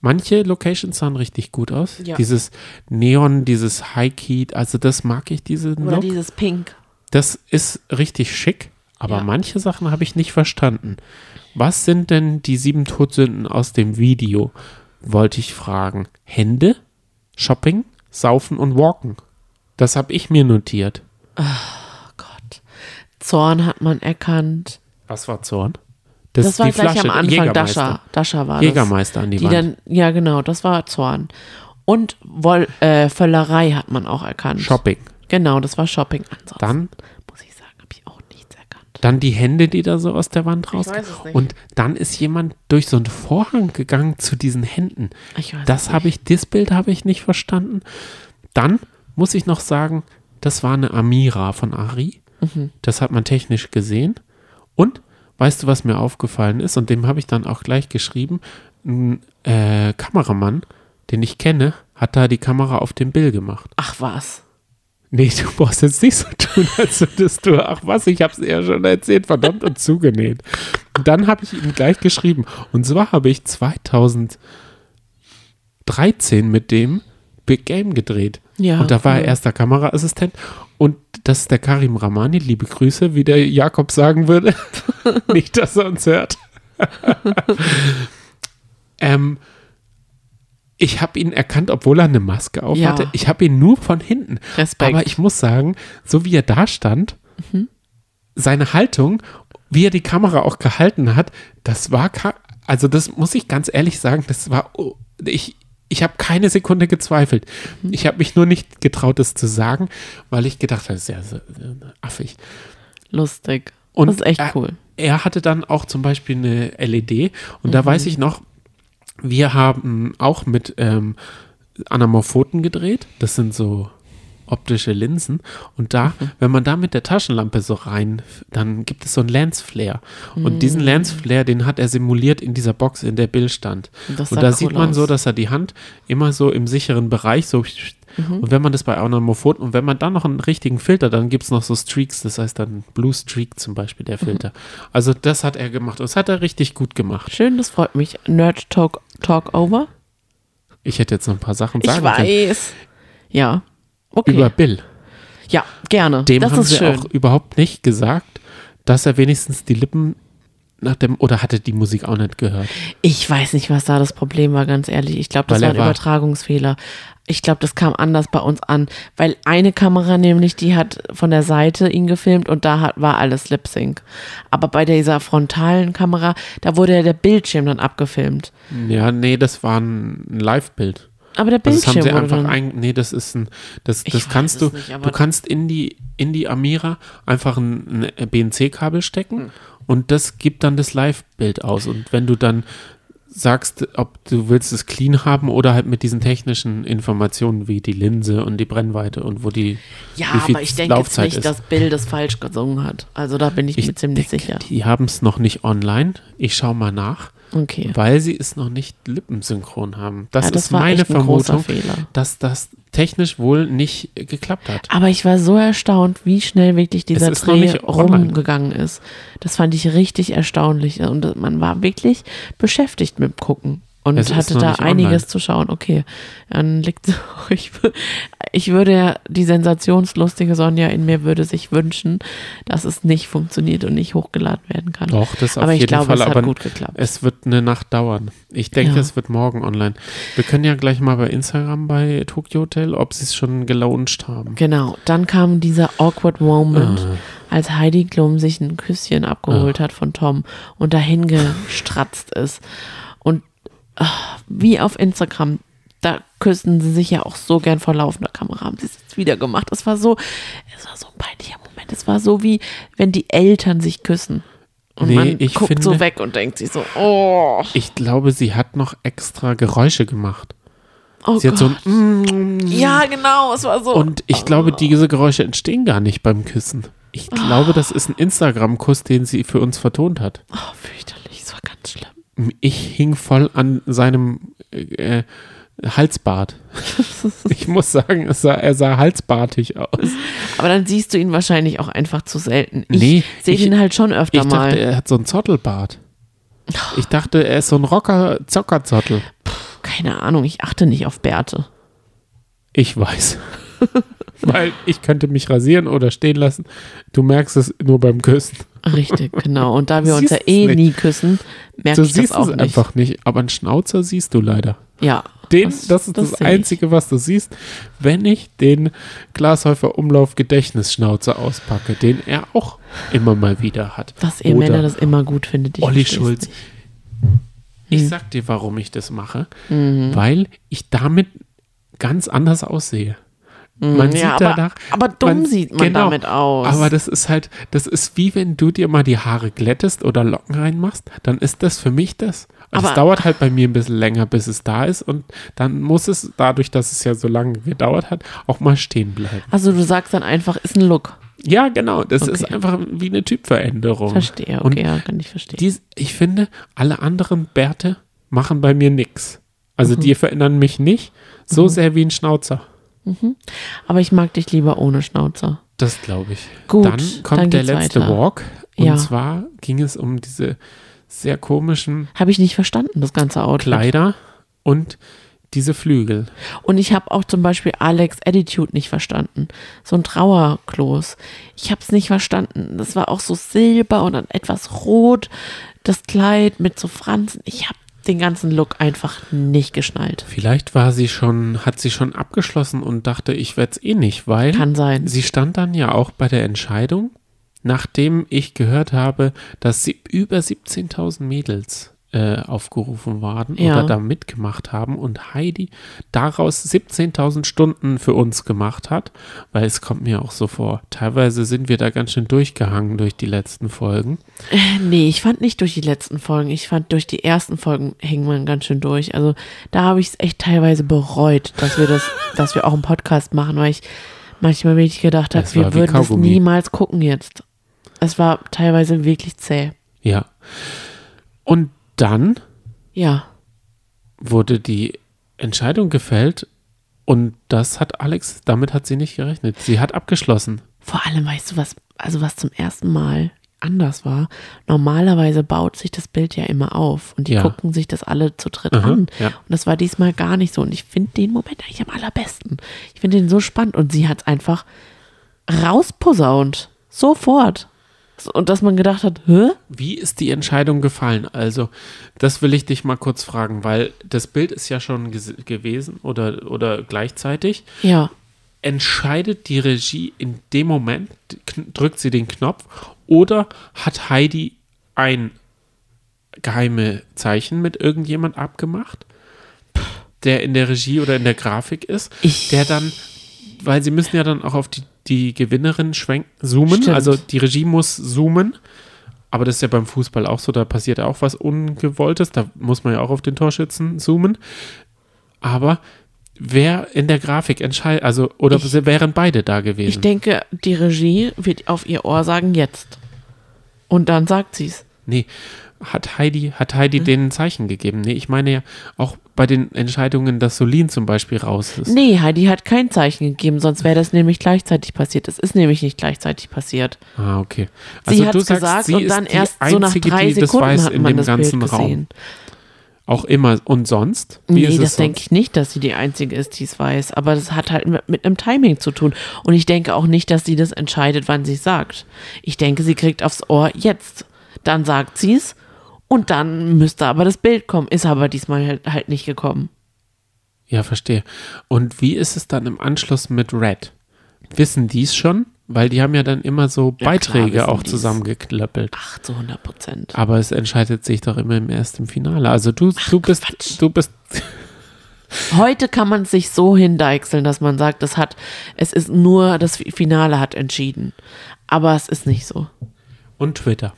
manche Locations sahen richtig gut aus. Ja. Dieses Neon, dieses High Key, also das mag ich, diesen Oder Look. dieses Pink. Das ist richtig schick, aber Ja. manche Sachen habe ich nicht verstanden. Was sind denn die sieben Todsünden aus dem Video? Wollte ich fragen. Hände, Shopping, Saufen und Walken. Das habe ich mir notiert. Gott. Zorn hat man erkannt. Was war Zorn? Das, war die gleich am Anfang. Dasha. Dasha war Jägermeister an die, das. Die Wand. dann, ja genau, das war Zorn. Und Woll, äh, Völlerei hat man auch erkannt. Shopping. Genau, das war Shopping. Ansonsten Dann muss ich sagen, habe ich auch nichts erkannt. Dann die Hände, die da so aus der Wand raus. Und dann ist jemand durch so einen Vorhang gegangen zu diesen Händen. Das habe ich, das Bild habe ich nicht verstanden. Dann muss ich noch sagen, das war eine Amira von Ari. Mhm. Das hat man technisch gesehen. Und weißt du, was mir aufgefallen ist? Und dem habe ich dann auch gleich geschrieben. Ein äh, Kameramann, den ich kenne, hat da die Kamera auf dem Bill gemacht. Ach was. Nee, du brauchst jetzt nicht so tun, [laughs] als würdest du, ach was, ich habe es ja schon erzählt, verdammt und zugenäht. Und dann habe ich ihm gleich geschrieben. Und zwar habe ich 2013 mit dem Big Game gedreht. Ja, und da war er erster Kameraassistent. Und das ist der Karim Ramani, liebe Grüße, wie der Jakob sagen würde. [laughs] nicht, dass er uns hört. [laughs] ähm, ich habe ihn erkannt, obwohl er eine Maske auf Ja. hatte. Ich habe ihn nur von hinten. Respekt. Aber ich muss sagen, so wie er da stand, seine Haltung, wie er die Kamera auch gehalten hat, das war, also das muss ich ganz ehrlich sagen, das war, oh, ich, ich habe keine Sekunde gezweifelt. Ich habe mich nur nicht getraut, das zu sagen, weil ich gedacht habe, das ist ja so, so affig. Lustig. Und das ist echt er, cool. Er hatte dann auch zum Beispiel eine LED und Mhm. da weiß ich noch, wir haben auch mit ähm, Anamorphoten gedreht. Das sind so optische Linsen. Und da, Mhm. wenn man da mit der Taschenlampe so rein, dann gibt es so einen Lensflare. Und diesen Mhm. Lensflare, den hat er simuliert in dieser Box, in der Bill stand. Und sah da cool sieht man aus. so, dass er die Hand immer so im sicheren Bereich so. Mhm. Und wenn man das bei Anamorphoten und wenn man dann noch einen richtigen Filter, dann gibt es noch so Streaks, das heißt dann Blue Streak zum Beispiel, Mhm. der Filter. Also das hat er gemacht. Und das hat er richtig gut gemacht. Schön, das freut mich. Nerd Talk, Talk over. Ich hätte jetzt noch ein paar Sachen Ich sagen können. weiß. Ja. Okay. Über Bill. ja, gerne. Dem das haben sie schön. auch überhaupt nicht gesagt, dass er wenigstens die Lippen nach dem, oder hatte die Musik auch nicht gehört. Ich weiß nicht, was da das Problem war, ganz ehrlich. Ich glaube, das Weil war ein war- Übertragungsfehler. Ich glaube, das kam anders bei uns an, weil eine Kamera nämlich, die hat von der Seite ihn gefilmt und da hat, war alles Lip Sync. Aber bei dieser frontalen Kamera, da wurde ja der Bildschirm dann abgefilmt. Ja, nee, das war ein Live-Bild. Aber der Also das haben Bildschirm sie einfach ein, nee, das ist ein, das, das kannst du, nicht, du kannst in die, in die Amira einfach ein, ein BNC-Kabel stecken Hm. und das gibt dann das Live-Bild aus. Und wenn du dann sagst, ob du willst es clean haben oder halt mit diesen technischen Informationen wie die Linse und die Brennweite und wo die ja, wie viel aber ich denke jetzt Laufzeit nicht, ist. dass Bill das falsch gesungen hat. Also da bin ich, mir ziemlich denke, sicher. Die haben es noch nicht online. Ich schaue mal nach, Okay. weil sie es noch nicht lippensynchron haben. Das, Ja, das ist meine Vermutung, Fehler. dass das technisch wohl nicht geklappt hat. Aber ich war so erstaunt, wie schnell wirklich dieser Dreh rumgegangen ist. Das fand ich richtig erstaunlich. Und man war wirklich beschäftigt mit dem Gucken. Und Es hatte da einiges online. zu schauen. Okay, dann liegt [laughs] ich, ich würde ja, die sensationslustige Sonja in mir würde sich wünschen, dass es nicht funktioniert und nicht hochgeladen werden kann. Doch, das auf Aber ich jeden glaube, Fall. es hat aber gut geklappt. es wird eine Nacht dauern. Ich denke, Ja. es wird morgen online. Wir können ja gleich mal bei Instagram bei Tokyo Hotel, ob sie es schon gelauncht haben. Genau, dann kam dieser awkward Moment, Ah. als Heidi Klum sich ein Küsschen abgeholt hat von Tom und dahin gestratzt ist. Und ah, wie auf Instagram, da küssen sie sich ja auch so gern vor laufender Kamera, haben sie es jetzt wieder gemacht. Es war so, es war so ein peinlicher Moment. Es war so wie, wenn die Eltern sich küssen. Und Nee, man guckt so finde- weg und denkt sich so, oh, Ich glaube, sie hat noch extra Geräusche gemacht. oh Sie hat so Gott. ein mm, ja, genau, es war so. Und ich glaube, diese Geräusche entstehen gar nicht beim Küssen. Ich glaube, das ist ein Instagram-Kuss, den sie für uns vertont hat. oh, fürchterlich, es war ganz schlimm. Ich hing voll an seinem äh, Halsbart. [laughs] ich muss sagen, sah, er sah halsbartig aus. Aber dann siehst du ihn wahrscheinlich auch einfach zu selten. Ich Nee, sehe ich- ihn halt schon öfter Ich mal. dachte, er hat so einen Zottelbart. Ich dachte, er ist so ein Rocker, Zockerzottel. Keine Ahnung, ich achte nicht auf Bärte. Ich weiß. [laughs] Weil ich könnte mich rasieren oder stehen lassen. Du merkst es nur beim Küssen. Richtig, [laughs] genau. Und da wir uns ja es eh nicht. nie küssen, merke Du ich das siehst auch es nicht. einfach nicht. Aber einen Schnauzer siehst du leider. Ja. Den, das, ist das, ich. Einzige, was du siehst, wenn ich den Glashäufer Umlauf Gedächtnisschnauzer auspacke, den er auch immer mal wieder hat. Dass ihr Oder Männer das immer gut findet. ich Olli Schulz. nicht. Ich sag dir, warum ich das mache. Mhm. Weil ich damit ganz anders aussehe. Man Mhm. Ja, sieht aber, danach. aber dumm sieht man genau, damit aus. Aber das ist halt, das ist wie wenn du dir mal die Haare glättest oder Locken reinmachst, dann ist das für mich das. Also es dauert halt bei mir ein bisschen länger, bis es da ist und dann muss es, dadurch, dass es ja so lange gedauert hat, auch mal stehen bleiben. also du sagst dann einfach, ist ein Look. Ja, genau. Das Okay. ist einfach wie eine Typveränderung. Verstehe, okay, Und ja, kann ich verstehen. dies, ich finde, alle anderen Bärte machen bei mir nichts. Also Mhm. die verändern mich nicht so sehr wie ein Schnauzer. Aber ich mag dich lieber ohne Schnauzer. Das glaube ich. Gut, dann kommt dann der letzte weiter. Walk. Und Ja. zwar ging es um diese sehr komischen Habe ich nicht verstanden, das ganze Outfit. Kleider und diese Flügel. Und ich habe auch zum Beispiel Alex Attitude nicht verstanden. So ein Trauerklos. Ich habe es nicht verstanden. Das war auch so silber und dann etwas rot. Das Kleid mit so Franzen. Ich habe den ganzen Look einfach nicht geschnallt. Vielleicht war sie schon, hat sie schon abgeschlossen und dachte, ich werde es eh nicht, weil Kann sein. sie stand dann ja auch bei der Entscheidung, nachdem ich gehört habe, dass sie über 17.000 Mädels äh, aufgerufen waren Ja. oder da mitgemacht haben und Heidi daraus 17.000 Stunden für uns gemacht hat, weil es kommt mir auch so vor, teilweise sind wir da ganz schön durchgehangen durch die letzten Folgen. Nee, ich fand nicht durch die letzten Folgen. Ich fand durch die ersten Folgen hing man ganz schön durch. Also da habe ich es echt teilweise bereut, dass wir das, [laughs] dass wir auch einen Podcast machen, weil ich manchmal wirklich gedacht habe, wir würden es niemals gucken jetzt. Es war teilweise wirklich zäh. Ja. Und dann Ja. wurde die Entscheidung gefällt und das hat Alex, damit hat sie nicht gerechnet. Sie hat abgeschlossen. Vor allem, weißt du, was, also was zum ersten Mal anders war. Normalerweise baut sich das Bild ja immer auf und die Ja. gucken sich das alle zu dritt Aha, an. ja. Und das war diesmal gar nicht so. Und ich finde den Moment eigentlich am allerbesten. Ich finde den so spannend und sie hat es einfach rausposaunt. Sofort. Und dass man gedacht hat, hä? Wie ist die Entscheidung gefallen? Also, das will ich dich mal kurz fragen, weil das Bild ist ja schon gewesen oder, oder gleichzeitig. Ja. Entscheidet die Regie in dem Moment, drückt sie den Knopf oder hat Heidi ein geheime Zeichen mit irgendjemand abgemacht, der in der Regie oder in der Grafik ist, Ich- der dann, weil sie müssen ja dann auch auf die, die Gewinnerin schwenken, zoomen, Stimmt. also die Regie muss zoomen, aber das ist ja beim Fußball auch so, da passiert auch was Ungewolltes, da muss man ja auch auf den Torschützen zoomen, aber wer in der Grafik entscheidet, also, oder Ich- wären beide da gewesen? Ich denke, die Regie wird auf ihr Ohr sagen, jetzt. Und dann sagt sie es. Nee, hat Heidi, hat Heidi Hm? denen ein Zeichen gegeben? Nee, ich meine ja auch bei den Entscheidungen, dass Solin zum Beispiel raus ist. Nee, Heidi hat kein Zeichen gegeben, sonst wäre das nämlich gleichzeitig passiert. Es ist nämlich nicht gleichzeitig passiert. Ah, okay. Sie hat es gesagt und dann erst so nach drei Sekunden hat in man dem das ganzen Bild Raum. gesehen. Auch immer. Und sonst? Wie Nee, das denke ich nicht, dass sie die Einzige ist, die es weiß. Aber das hat halt mit, mit einem Timing zu tun. Und ich denke auch nicht, dass sie das entscheidet, wann sie es sagt. Ich denke, sie kriegt aufs Ohr jetzt. Dann sagt sie es und dann müsste aber das Bild kommen. Ist aber diesmal halt, halt nicht gekommen. Ja, verstehe. Und wie ist es dann im Anschluss mit Red? Wissen die es schon? Weil die haben ja dann immer so Ja, klar Beiträge wissen auch zusammengeklöppelt. Ach, zu 100 Prozent. Aber es entscheidet sich doch immer im ersten Finale. Also du, du bist, Quatsch. du bist, [laughs] [laughs] Heute kann man sich so hindeichseln, dass man sagt, es hat, es ist nur das Finale hat entschieden. Aber es ist nicht so. und Twitter.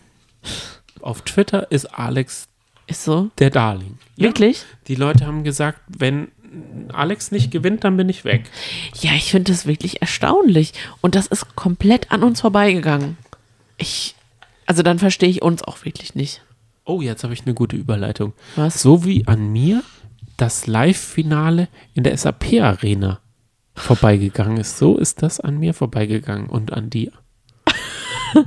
Auf Twitter ist Alex Ist so? der Darling. Ja. Wirklich? Die Leute haben gesagt, wenn Alex nicht gewinnt, dann bin ich weg. Ja, ich finde das wirklich erstaunlich. Und das ist komplett an uns vorbeigegangen. Ich, also dann verstehe ich uns auch wirklich nicht. Oh, jetzt habe ich eine gute Überleitung. Was? So wie an mir das Live-Finale in der SAP-Arena vorbeigegangen ist, so ist das an mir vorbeigegangen und an dir. [laughs]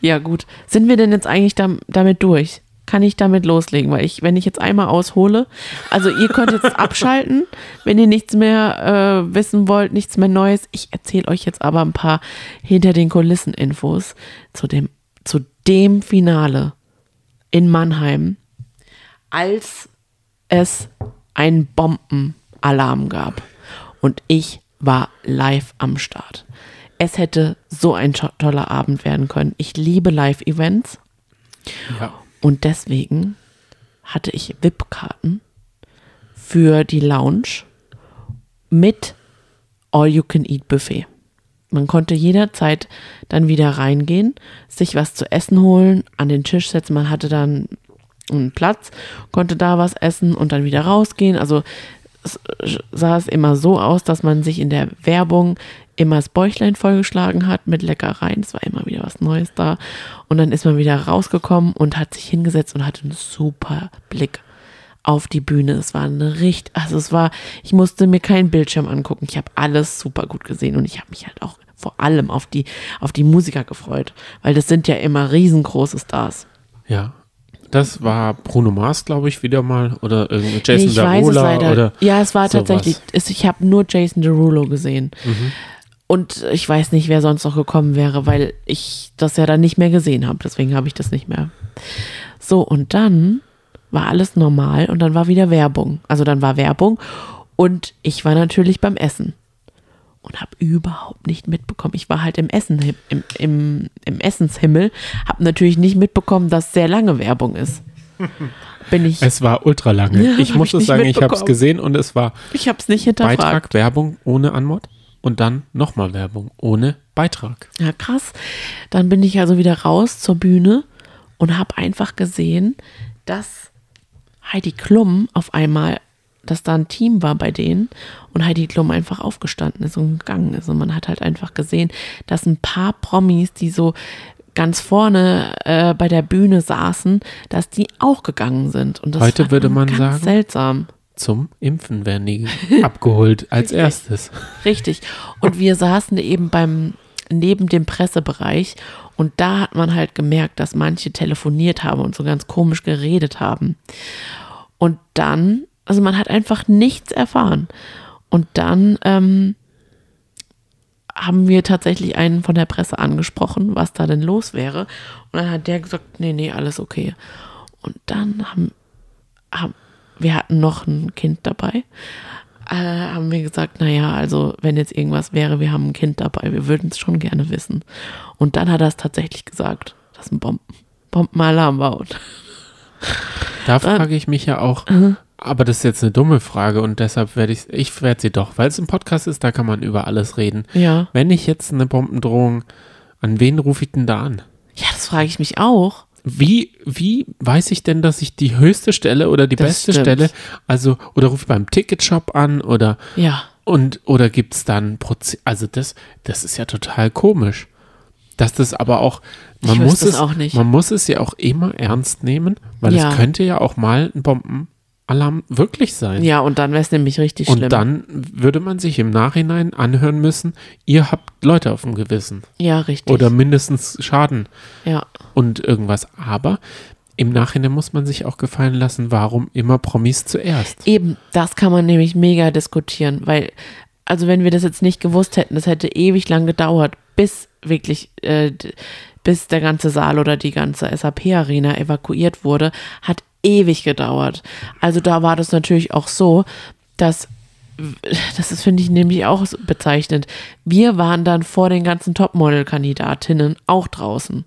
Ja, gut. Sind wir denn jetzt eigentlich dam damit durch? Kann ich damit loslegen? Weil ich, wenn ich jetzt einmal aushole, also ihr könnt jetzt [laughs] abschalten, wenn ihr nichts mehr äh, wissen wollt, nichts mehr Neues. Ich erzähle euch jetzt aber ein paar hinter den Kulissen Infos zu dem, zu dem Finale in Mannheim, als es einen Bombenalarm gab. Und ich war live am Start. Es hätte so ein to- toller Abend werden können. Ich liebe Live-Events Ja. und deswegen hatte ich VIP-Karten für die Lounge mit All-You-Can-Eat-Buffet. Man konnte jederzeit dann wieder reingehen, sich was zu essen holen, an den Tisch setzen. Man hatte dann einen Platz, konnte da was essen und dann wieder rausgehen. Also sah es immer so aus, dass man sich in der Werbung immer das Bäuchlein vollgeschlagen hat mit Leckereien. Es war immer wieder was Neues da. Und dann ist man wieder rausgekommen und hat sich hingesetzt und hatte einen super Blick auf die Bühne. Es war eine richtig, also es war, ich musste mir keinen Bildschirm angucken. Ich habe alles super gut gesehen und ich habe mich halt auch vor allem auf die, auf die Musiker gefreut, weil das sind ja immer riesengroße Stars. Ja. Das war Bruno Mars, glaube ich, wieder mal. Oder irgendwie Nee, Jason ich weiß es Derulo. leider. Oder ja, es war sowas. tatsächlich, ich habe nur Jason Derulo gesehen. Mhm. Und ich weiß nicht, wer sonst noch gekommen wäre, weil ich das ja dann nicht mehr gesehen habe. Deswegen habe ich das nicht mehr. So, und dann war alles normal und dann war wieder Werbung. Also dann war Werbung und ich war natürlich beim Essen und habe überhaupt nicht mitbekommen. Ich war halt im Essen, im, im, im Essenshimmel, habe natürlich nicht mitbekommen, dass sehr lange Werbung ist. [laughs] Bin ich, Es war ultra lange. Ja, ich muss ich es sagen, ich habe es gesehen und es war ich habe es nicht hinterfragt. Beitrag, Werbung ohne Anmod und dann nochmal Werbung ohne Beitrag. Ja, krass. Dann bin ich also wieder raus zur Bühne und habe einfach gesehen, dass Heidi Klum auf einmal, dass da ein Team war bei denen und Heidi Klum einfach aufgestanden ist und gegangen ist. Und man hat halt einfach gesehen, dass ein paar Promis, die so ganz vorne äh, bei der Bühne saßen, dass die auch gegangen sind. Und das Heute würde man sagen- seltsam. Zum Impfen werden die [laughs] abgeholt als erstes. Richtig. Und wir saßen eben beim, neben dem Pressebereich und da hat man halt gemerkt, dass manche telefoniert haben und so ganz komisch geredet haben. Und dann, also man hat einfach nichts erfahren. Und dann ähm, haben wir tatsächlich einen von der Presse angesprochen, was da denn los wäre. Und dann hat der gesagt, nee, nee, alles okay. Und dann haben, haben wir hatten noch ein Kind dabei, äh, haben wir gesagt, naja, also wenn jetzt irgendwas wäre, wir haben ein Kind dabei, wir würden es schon gerne wissen. Und dann hat er es tatsächlich gesagt, dass ein Bomben, Bombenalarm. Und Da frage ich mich ja auch, aber das ist jetzt eine dumme Frage und deshalb werde ich, ich werde sie doch, weil es ein Podcast ist, da kann man über alles reden. ja, Wenn ich jetzt eine Bombendrohung, an wen rufe ich denn da an? ja, das frage ich mich auch. Wie, wie weiß ich denn, dass ich die höchste Stelle oder die Das beste stimmt. Stelle, also, oder rufe ich beim Ticketshop an oder, Ja, und, oder gibt es dann Proze also das, das ist ja total komisch. Dass das aber auch, man muss es, es auch nicht. man muss es ja auch immer ernst nehmen, weil Ja. es könnte ja auch mal ein Bombenalarm wirklich sein. ja, und dann wäre es nämlich richtig und schlimm. dann würde man sich im Nachhinein anhören müssen, ihr habt Leute auf dem Gewissen ja, richtig. oder mindestens Schaden ja, und irgendwas. Aber im Nachhinein muss man sich auch gefallen lassen, warum immer Promis zuerst. Eben, das kann man nämlich mega diskutieren, weil, also wenn wir das jetzt nicht gewusst hätten, das hätte ewig lang gedauert, bis wirklich, äh, bis der ganze Saal oder die ganze SAP-Arena evakuiert wurde, hat ewig gedauert. Also da war das natürlich auch so, dass das ist, finde ich, nämlich auch bezeichnend. Wir waren dann vor den ganzen Topmodel-Kandidatinnen auch draußen.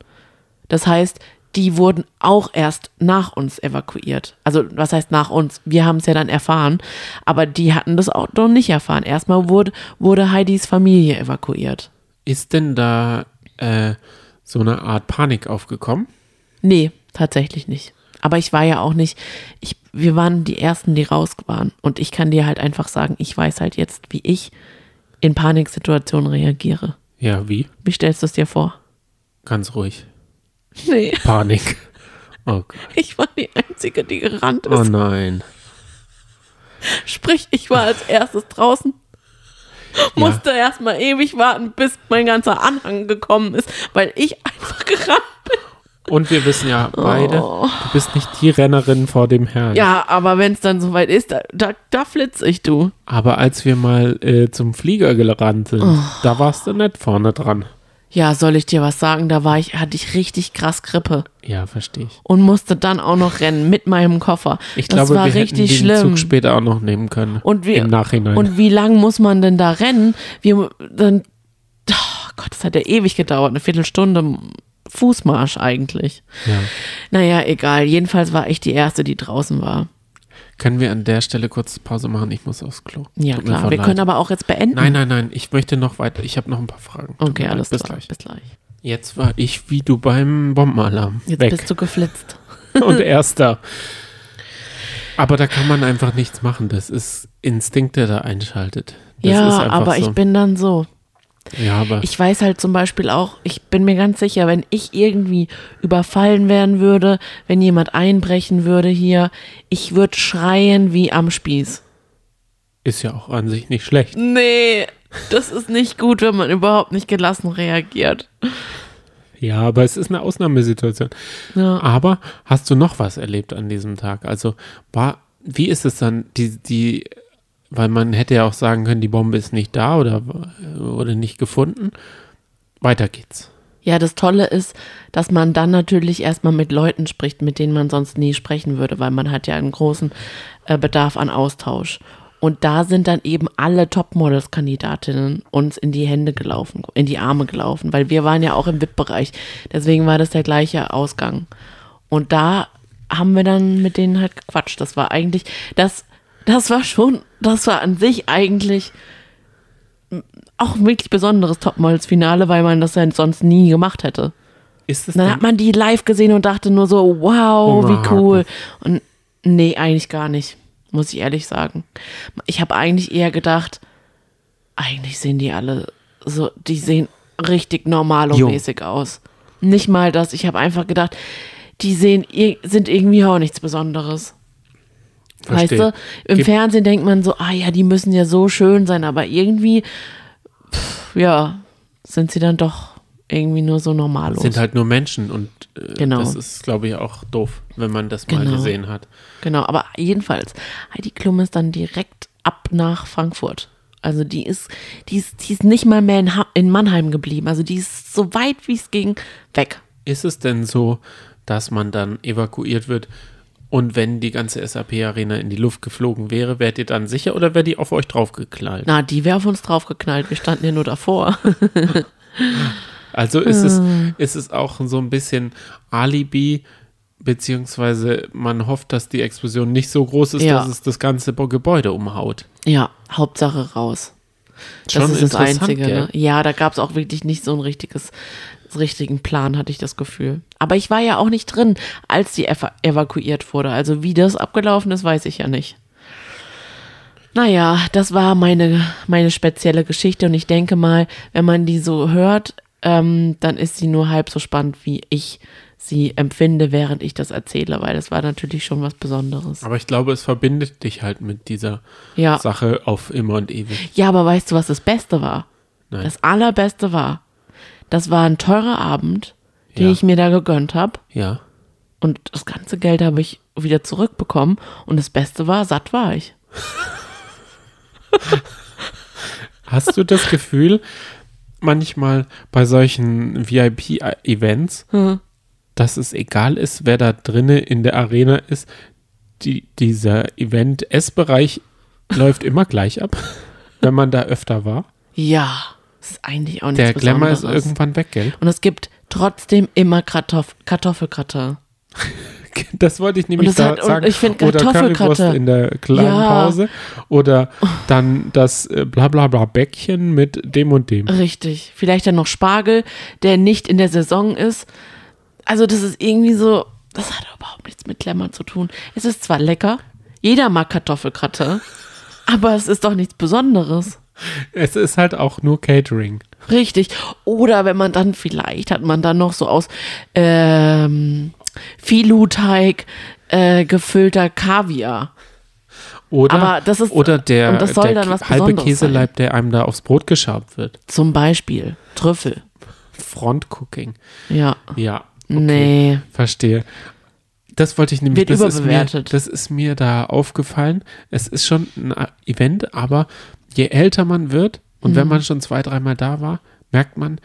Das heißt, die wurden auch erst nach uns evakuiert. Also, was heißt nach uns? Wir haben es ja dann erfahren, aber die hatten das auch noch nicht erfahren. Erstmal wurde, wurde Heidis Familie evakuiert. Ist denn da äh, so eine Art Panik aufgekommen? Nee, tatsächlich nicht. Aber ich war ja auch nicht, ich, wir waren die Ersten, die raus waren. Und ich kann dir halt einfach sagen, ich weiß halt jetzt, wie ich in Paniksituationen reagiere. Ja, wie? Wie stellst du es dir vor? Ganz ruhig. Nee, Panik. [laughs] Oh, Gott. ich war die Einzige, die gerannt ist. oh nein. Sprich, ich war als erstes draußen. [laughs] Musste erstmal ewig warten, bis mein ganzer Anhang gekommen ist, weil ich einfach gerannt bin. Und wir wissen ja beide, du bist nicht die Rennerin vor dem Herrn. Oh. Ja, aber wenn es dann soweit ist, da, da, da flitze ich, du. Aber als wir mal äh, zum Flieger gerannt sind, Oh. da warst du nicht vorne dran. Ja, soll ich dir was sagen? Da war ich, hatte ich richtig krass Grippe Ja, verstehe ich. und musste dann auch noch rennen mit meinem Koffer. Ich das glaube, war wir hätten richtig den schlimm. Zug später auch noch nehmen können. Und wie, Im Nachhinein. Und wie lang muss man denn da rennen? Wir, dann, oh Gott, das hat ja ewig gedauert, eine Viertelstunde Fußmarsch eigentlich. ja. Naja, egal. Jedenfalls war ich die Erste, die draußen war. Können wir an der Stelle kurz Pause machen? Ich muss aufs Klo. Ja, Tut klar. Wir leid. können aber auch jetzt beenden. Nein, nein, nein. Ich möchte noch weiter. Ich habe noch ein paar Fragen. Tut Okay, alles Bis klar. gleich. Bis gleich. Jetzt war ich wie du beim Bombenalarm. Jetzt Weg. bist du geflitzt. [laughs] Und [laughs] erster. Aber da kann man einfach nichts machen. Das ist Instinkt, der da einschaltet. Das ja, aber so. ich bin dann so. Ja, aber Ich weiß halt zum Beispiel auch, ich bin mir ganz sicher, wenn ich irgendwie überfallen werden würde, wenn jemand einbrechen würde hier, ich würde schreien wie am Spieß. ist ja auch an sich nicht schlecht. Nee, das ist nicht gut, wenn man überhaupt nicht gelassen reagiert. Ja, aber es ist eine Ausnahmesituation. Ja. Aber hast du noch was erlebt an diesem Tag? Also, war, wie ist es dann, die, die, weil man hätte ja auch sagen können, die Bombe ist nicht da oder wurde nicht gefunden. Weiter geht's. Ja, das Tolle ist, dass man dann natürlich erstmal mit Leuten spricht, mit denen man sonst nie sprechen würde, weil man hat ja einen großen äh, Bedarf an Austausch. Und da sind dann eben alle Topmodels-Kandidatinnen uns in die Hände gelaufen, in die Arme gelaufen, weil wir waren ja auch im VIP-Bereich. Deswegen war das der gleiche Ausgang. Und da haben wir dann mit denen halt gequatscht. Das war eigentlich, das, das war schon, das war an sich eigentlich auch ein wirklich besonderes Topmodels-Finale, weil man das ja sonst nie gemacht hätte. Ist es Dann hat man die live gesehen und dachte nur so, wow, wie cool. Und nee, eigentlich gar nicht, muss ich ehrlich sagen. Ich habe eigentlich eher gedacht, eigentlich sehen die alle so, die sehen richtig normal und Jo. mäßig aus. Nicht mal das, ich habe einfach gedacht, die sehen, sind irgendwie auch nichts Besonderes. Versteh. Weißt du, im Gib- Fernsehen denkt man so, ah ja, die müssen ja so schön sein, aber irgendwie, pff, ja, sind sie dann doch irgendwie nur so normallos. sind halt nur Menschen und äh, Genau. das ist, glaube ich, auch doof, wenn man das mal Genau. gesehen hat. Genau, aber jedenfalls, Heidi Klum ist dann direkt ab nach Frankfurt. Also die ist, die ist, die ist nicht mal mehr in, ha in Mannheim geblieben. Also die ist so weit wie es ging weg. Ist es denn so, dass man dann evakuiert wird und wenn die ganze SAP-Arena in die Luft geflogen wäre, wärt ihr dann sicher oder wäre die auf euch draufgeknallt? Na, die wäre auf uns draufgeknallt. Wir standen ja nur davor. [laughs] Also ist es, Ah. ist es auch so ein bisschen Alibi, beziehungsweise man hofft, dass die Explosion nicht so groß ist, Ja. dass es das ganze Gebäude umhaut. ja, Hauptsache raus. Das Schon ist das Einzige. Ne? Ja, da gab es auch wirklich nicht so ein richtiges, richtigen Plan, hatte ich das Gefühl. Aber ich war ja auch nicht drin, als die ev evakuiert wurde. Also wie das abgelaufen ist, weiß ich ja nicht. Naja, das war meine, meine spezielle Geschichte und ich denke mal, wenn man die so hört, ähm, dann ist sie nur halb so spannend, wie ich sie empfinde, während ich das erzähle, weil das war natürlich schon was Besonderes. Aber ich glaube, es verbindet dich halt mit dieser Ja. Sache auf immer und ewig. Ja, aber weißt du, was das Beste war? Nein. Das allerbeste war, das war ein teurer Abend, den Ja. ich mir da gegönnt habe. Ja. Und das ganze Geld habe ich wieder zurückbekommen. Und das Beste war, satt war ich. [laughs] Hast du das Gefühl, manchmal bei solchen VIP-Events, Hm. dass es egal ist, wer da drinne in der Arena ist, die, dieser Event-S-Bereich läuft immer gleich ab, [laughs] wenn man da öfter war? Ja, das ist eigentlich auch nichts Der Glamour ist Besonderes. irgendwann weg, gell? Und es gibt trotzdem immer Kartoff Kartoffelgratin. [laughs] Das wollte ich nämlich da hat- sagen. ich find oder Kartoffelgratin- Currywurst in der kleinen Ja. Pause. Oder [laughs] dann das äh, blablabla Bäckchen mit dem und dem. Richtig. Vielleicht dann noch Spargel, der nicht in der Saison ist. Also das ist irgendwie so, das hat überhaupt nichts mit Glamour zu tun. Es ist zwar lecker, jeder mag Kartoffelgratin, [laughs] aber es ist doch nichts Besonderes. Es ist halt auch nur Catering. Richtig. Oder wenn man dann, vielleicht hat man dann noch so aus ähm, Filu-Teig äh, gefüllter Kaviar. Oder, Aber das ist- oder der, und das soll der dann was halbe Käseleib, der einem da aufs Brot geschabt wird. Zum Beispiel Trüffel. Frontcooking. Ja. Ja. Okay. Nee. Verstehe. Das wollte ich nämlich, Wird das ist, mir, das ist mir da aufgefallen. Es ist schon ein Event, aber je älter man wird und Mhm. wenn man schon zwei, dreimal da war, merkt man,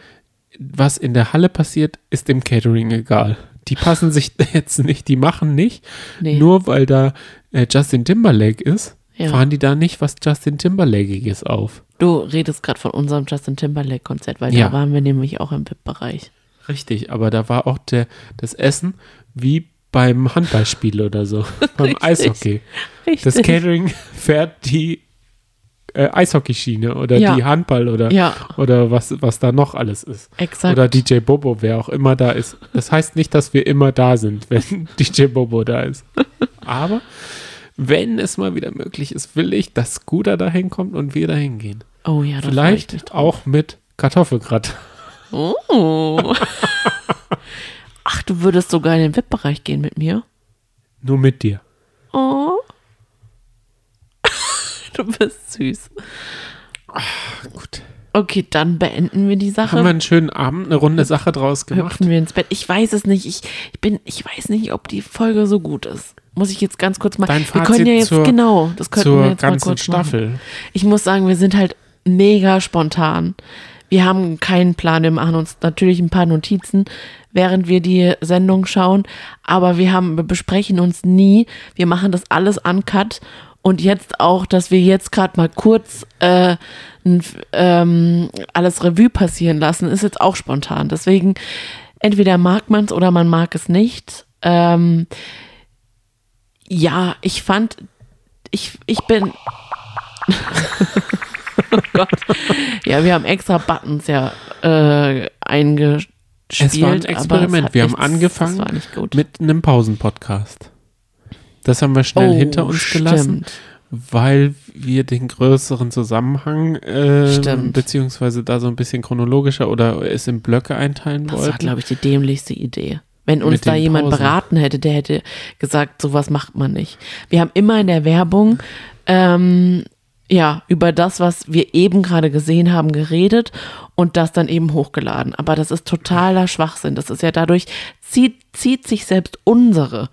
was in der Halle passiert, ist dem Catering egal. Die passen sich [laughs] jetzt nicht, die machen nicht. Nee. Nur weil da äh, Justin Timberlake ist, Ja. fahren die da nicht was Justin Timberlake'iges auf. Du redest gerade von unserem Justin Timberlake-Konzert, weil Ja. da waren wir nämlich auch im VIP-Bereich. Richtig, aber da war auch der, das Essen wie beim Handballspiel oder so, [laughs] beim Richtig. Eishockey. Richtig. Das Catering fährt die äh, Eishockeyschiene oder Ja. die Handball oder, Ja. oder was, was da noch alles ist. Exakt. Oder DJ Bobo, wer auch immer da ist. Das heißt nicht, dass wir immer da sind, [laughs] wenn DJ Bobo da ist. Aber wenn es mal wieder möglich ist, will ich, dass Scooter dahin kommt und wir dahin gehen. oh ja, da ich Vielleicht auch mit Kartoffelgratt. Oh. [laughs] Ach, du würdest sogar in den VIP-Bereich gehen mit mir? Nur mit dir. Oh. Du bist süß. Gut. Okay, dann beenden wir die Sache. Haben wir einen schönen Abend, eine runde Sache draus gemacht. Hüpfen wir ins Bett. Ich weiß es nicht. Ich, ich bin, ich weiß nicht, ob die Folge so gut ist. Muss ich jetzt ganz kurz mal. Dein wir können Fazit ja jetzt zur- genau. Das könnten wir Zur jetzt mal ganzen kurz Staffel. Machen. Ich muss sagen, wir sind halt mega spontan. Wir haben keinen Plan. Wir machen uns natürlich ein paar Notizen, während wir die Sendung schauen. Aber wir haben, wir besprechen uns nie. Wir machen das alles uncut. Und jetzt auch, dass wir jetzt gerade mal kurz äh, ähm, alles Revue passieren lassen, ist jetzt auch spontan. Deswegen entweder mag man es oder man mag es nicht. Ähm, ja, ich fand, ich, ich bin. [laughs] oh Gott. Ja, wir haben extra Buttons ja äh, eingespielt. Es war ein Experiment. Wir haben angefangen mit einem Pausen-Podcast. Das haben wir schnell Oh, hinter uns gelassen, stimmt. weil wir den größeren Zusammenhang äh, beziehungsweise da so ein bisschen chronologischer oder es in Blöcke einteilen Das war, wollten. glaube ich, die dämlichste Idee. Wenn uns da jemand Pausen. beraten hätte, der hätte gesagt, sowas macht man nicht. Wir haben immer in der Werbung ähm, ja über das, was wir eben gerade gesehen haben, geredet und das dann eben hochgeladen. Aber das ist totaler Schwachsinn. Das ist ja dadurch zieht zieht sich selbst unsere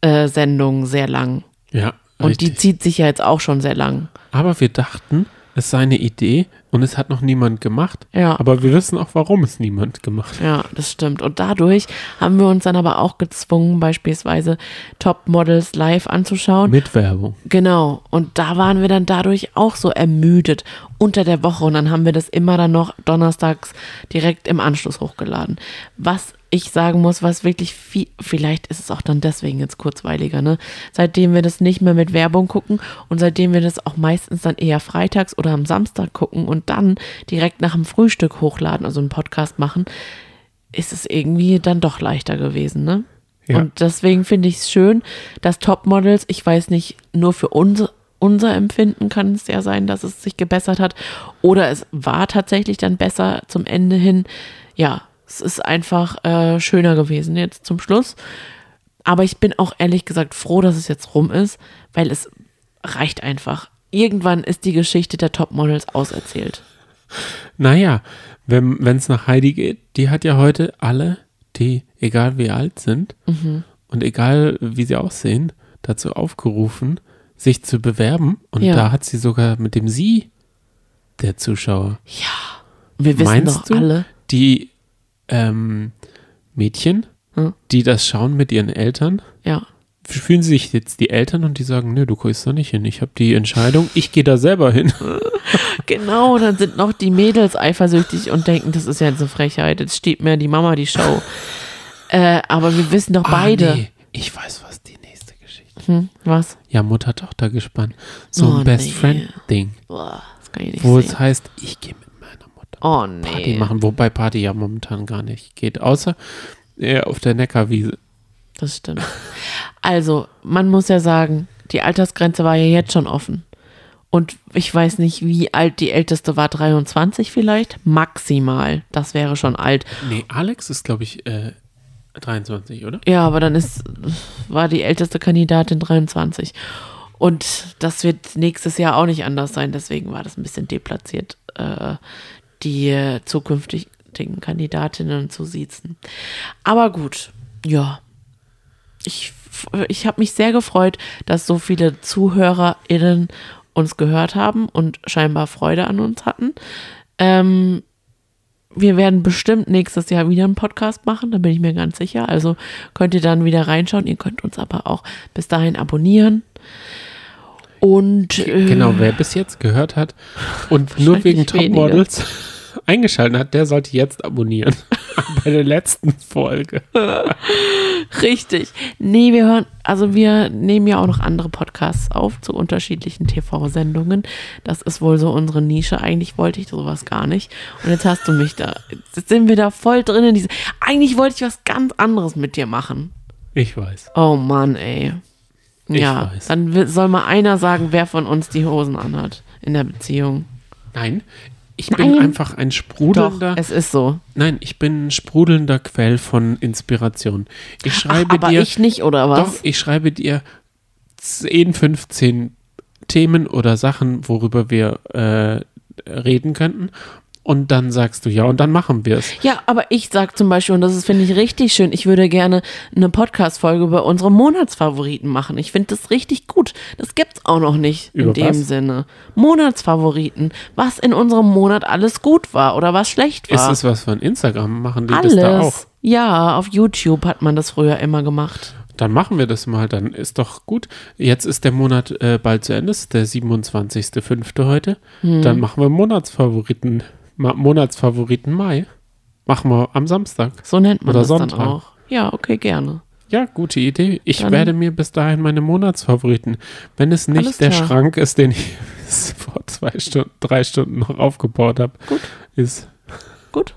äh, Sendung sehr lang ja, und die richtig. zieht sich ja jetzt auch schon sehr lang. Aber wir dachten, es sei eine Idee und es hat noch niemand gemacht. Ja. Aber wir wissen auch, warum es niemand gemacht hat. Ja, das stimmt. Und dadurch haben wir uns dann aber auch gezwungen, beispielsweise Top-Models live anzuschauen. Mit Werbung. Genau. Und da waren wir dann dadurch auch so ermüdet unter der Woche. Und dann haben wir das immer dann noch donnerstags direkt im Anschluss hochgeladen. Was ich sagen muss, was wirklich viel, vielleicht ist es auch dann deswegen jetzt kurzweiliger, ne? Seitdem wir das nicht mehr mit Werbung gucken und seitdem wir das auch meistens dann eher freitags oder am Samstag gucken und dann direkt nach dem Frühstück hochladen, also einen Podcast machen, ist es irgendwie dann doch leichter gewesen, ne? Ja. Und deswegen finde ich es schön, dass Topmodels, ich weiß nicht, nur für unser, unser Empfinden kann es ja sein, dass es sich gebessert hat. Oder es war tatsächlich dann besser zum Ende hin. Ja, es ist einfach äh, schöner gewesen jetzt zum Schluss. Aber ich bin auch ehrlich gesagt froh, dass es jetzt rum ist, weil es reicht einfach. Irgendwann ist die Geschichte der Topmodels auserzählt. Naja, wenn es nach Heidi geht, die hat ja heute alle, die, egal wie alt sind Mhm. und egal wie sie aussehen, dazu aufgerufen, sich zu bewerben. Und Ja. da hat sie sogar mit dem Sie der Zuschauer. Wir wissen Meinst doch du, alle. die ähm, Mädchen, Hm? die das schauen mit ihren Eltern, Ja. fühlen sich jetzt die Eltern und die sagen, nö, du gehst da nicht hin. Ich habe die Entscheidung, ich gehe da selber hin. [laughs] Genau, dann sind noch die Mädels eifersüchtig und denken, das ist ja jetzt eine Frechheit. Jetzt steht mir die Mama die Show. [laughs] äh, aber wir wissen doch beide. Ah, nee, ich weiß, was die nächste Geschichte Hm, was? Ja, Mutter-Tochter gespannt. So Oh, ein Best nee. Friend-Ding, Boah, das kann ich nicht wo sehen. es heißt, ich gehe mit oh Party nee. machen, wobei Party ja momentan gar nicht geht, außer eher auf der Neckarwiese. Das stimmt. Also, man muss ja sagen, die Altersgrenze war ja jetzt schon offen. Und ich weiß nicht, wie alt die älteste war, 23 vielleicht? Maximal. Das wäre schon alt. Nee, Alex ist, glaube ich, äh, 23, oder? Ja, aber dann ist, war die älteste Kandidatin 23. Und das wird nächstes Jahr auch nicht anders sein. Deswegen war das ein bisschen deplatziert, äh, die zukünftigen Kandidatinnen zu siezen. Aber gut, ja. Ich, ich habe mich sehr gefreut, dass so viele ZuhörerInnen uns gehört haben und scheinbar Freude an uns hatten. Ähm, wir werden bestimmt nächstes Jahr wieder einen Podcast machen, da bin ich mir ganz sicher. Also könnt ihr dann wieder reinschauen. Ihr könnt uns aber auch bis dahin abonnieren. Und äh, Genau, wer bis jetzt gehört hat und nur wegen. Topmodels [laughs] eingeschaltet hat, der sollte jetzt abonnieren. [laughs] Bei der letzten Folge. richtig. Nee, wir hören, also wir nehmen ja auch noch andere Podcasts auf zu unterschiedlichen TV-Sendungen. Das ist wohl so unsere Nische. Eigentlich wollte ich sowas gar nicht. Und jetzt hast du mich da. Jetzt sind wir da voll drin in diese. Eigentlich wollte ich was ganz anderes mit dir machen. Ich weiß. Oh Mann, ey. Ich Ja, weiß. dann soll mal einer sagen, wer von uns die Hosen anhat in der Beziehung. Nein, ich bin Nein. einfach ein Doch, sprudelnder. es ist so. nein, ich bin ein sprudelnder Quell von Inspiration. Ich schreibe aber dir. ich nicht, oder Doch, was? ich schreibe dir 10, 15 Themen oder Sachen, worüber wir äh, reden könnten. Und dann sagst du ja, und dann machen wir es. Ja, aber ich sag zum Beispiel, und das ist, finde ich, richtig schön, ich würde gerne eine Podcast-Folge über unsere Monatsfavoriten machen. Ich finde das richtig gut. Das gibt's auch noch nicht in Über dem was? Sinne. Monatsfavoriten. Was in unserem Monat alles gut war oder was schlecht Ist war. es was von Instagram? Machen die alles. das da auch? Ja, auf YouTube hat man das früher immer gemacht. Dann machen wir das mal, dann ist doch gut. Jetzt ist der Monat äh, bald zu Ende, ist der 27.05. heute. Hm. Dann machen wir Monatsfavoriten, Monatsfavoriten Mai. Machen wir am Samstag. So nennt man Oder das Sonntag. dann auch. Ja, okay, gerne. Ja, gute Idee. Ich Dann- werde mir bis dahin meine Monatsfavoriten, wenn es nicht der klar. Schrank ist, den ich [laughs] vor zwei Stunden, drei Stunden noch aufgebaut habe, Gut. ist. Gut.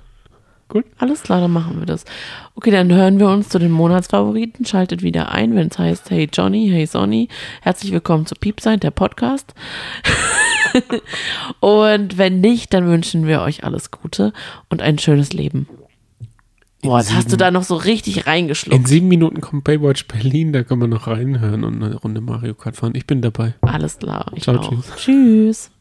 Gut. Alles klar, dann machen wir das. Okay, dann hören wir uns zu den Monatsfavoriten. Schaltet wieder ein, wenn es heißt Hey Johnny, Hey Sonny. Herzlich willkommen zu Piepsein, der Podcast. [laughs] und wenn nicht, dann wünschen wir euch alles Gute und ein schönes Leben. Boah, das hast du da noch so richtig In reingeschluckt. sieben Minuten kommt Baywatch Berlin, da können wir noch reinhören und eine Runde Mario Kart fahren. Ich bin dabei. Alles klar. Ich Ciao, tschüss. Tschüss.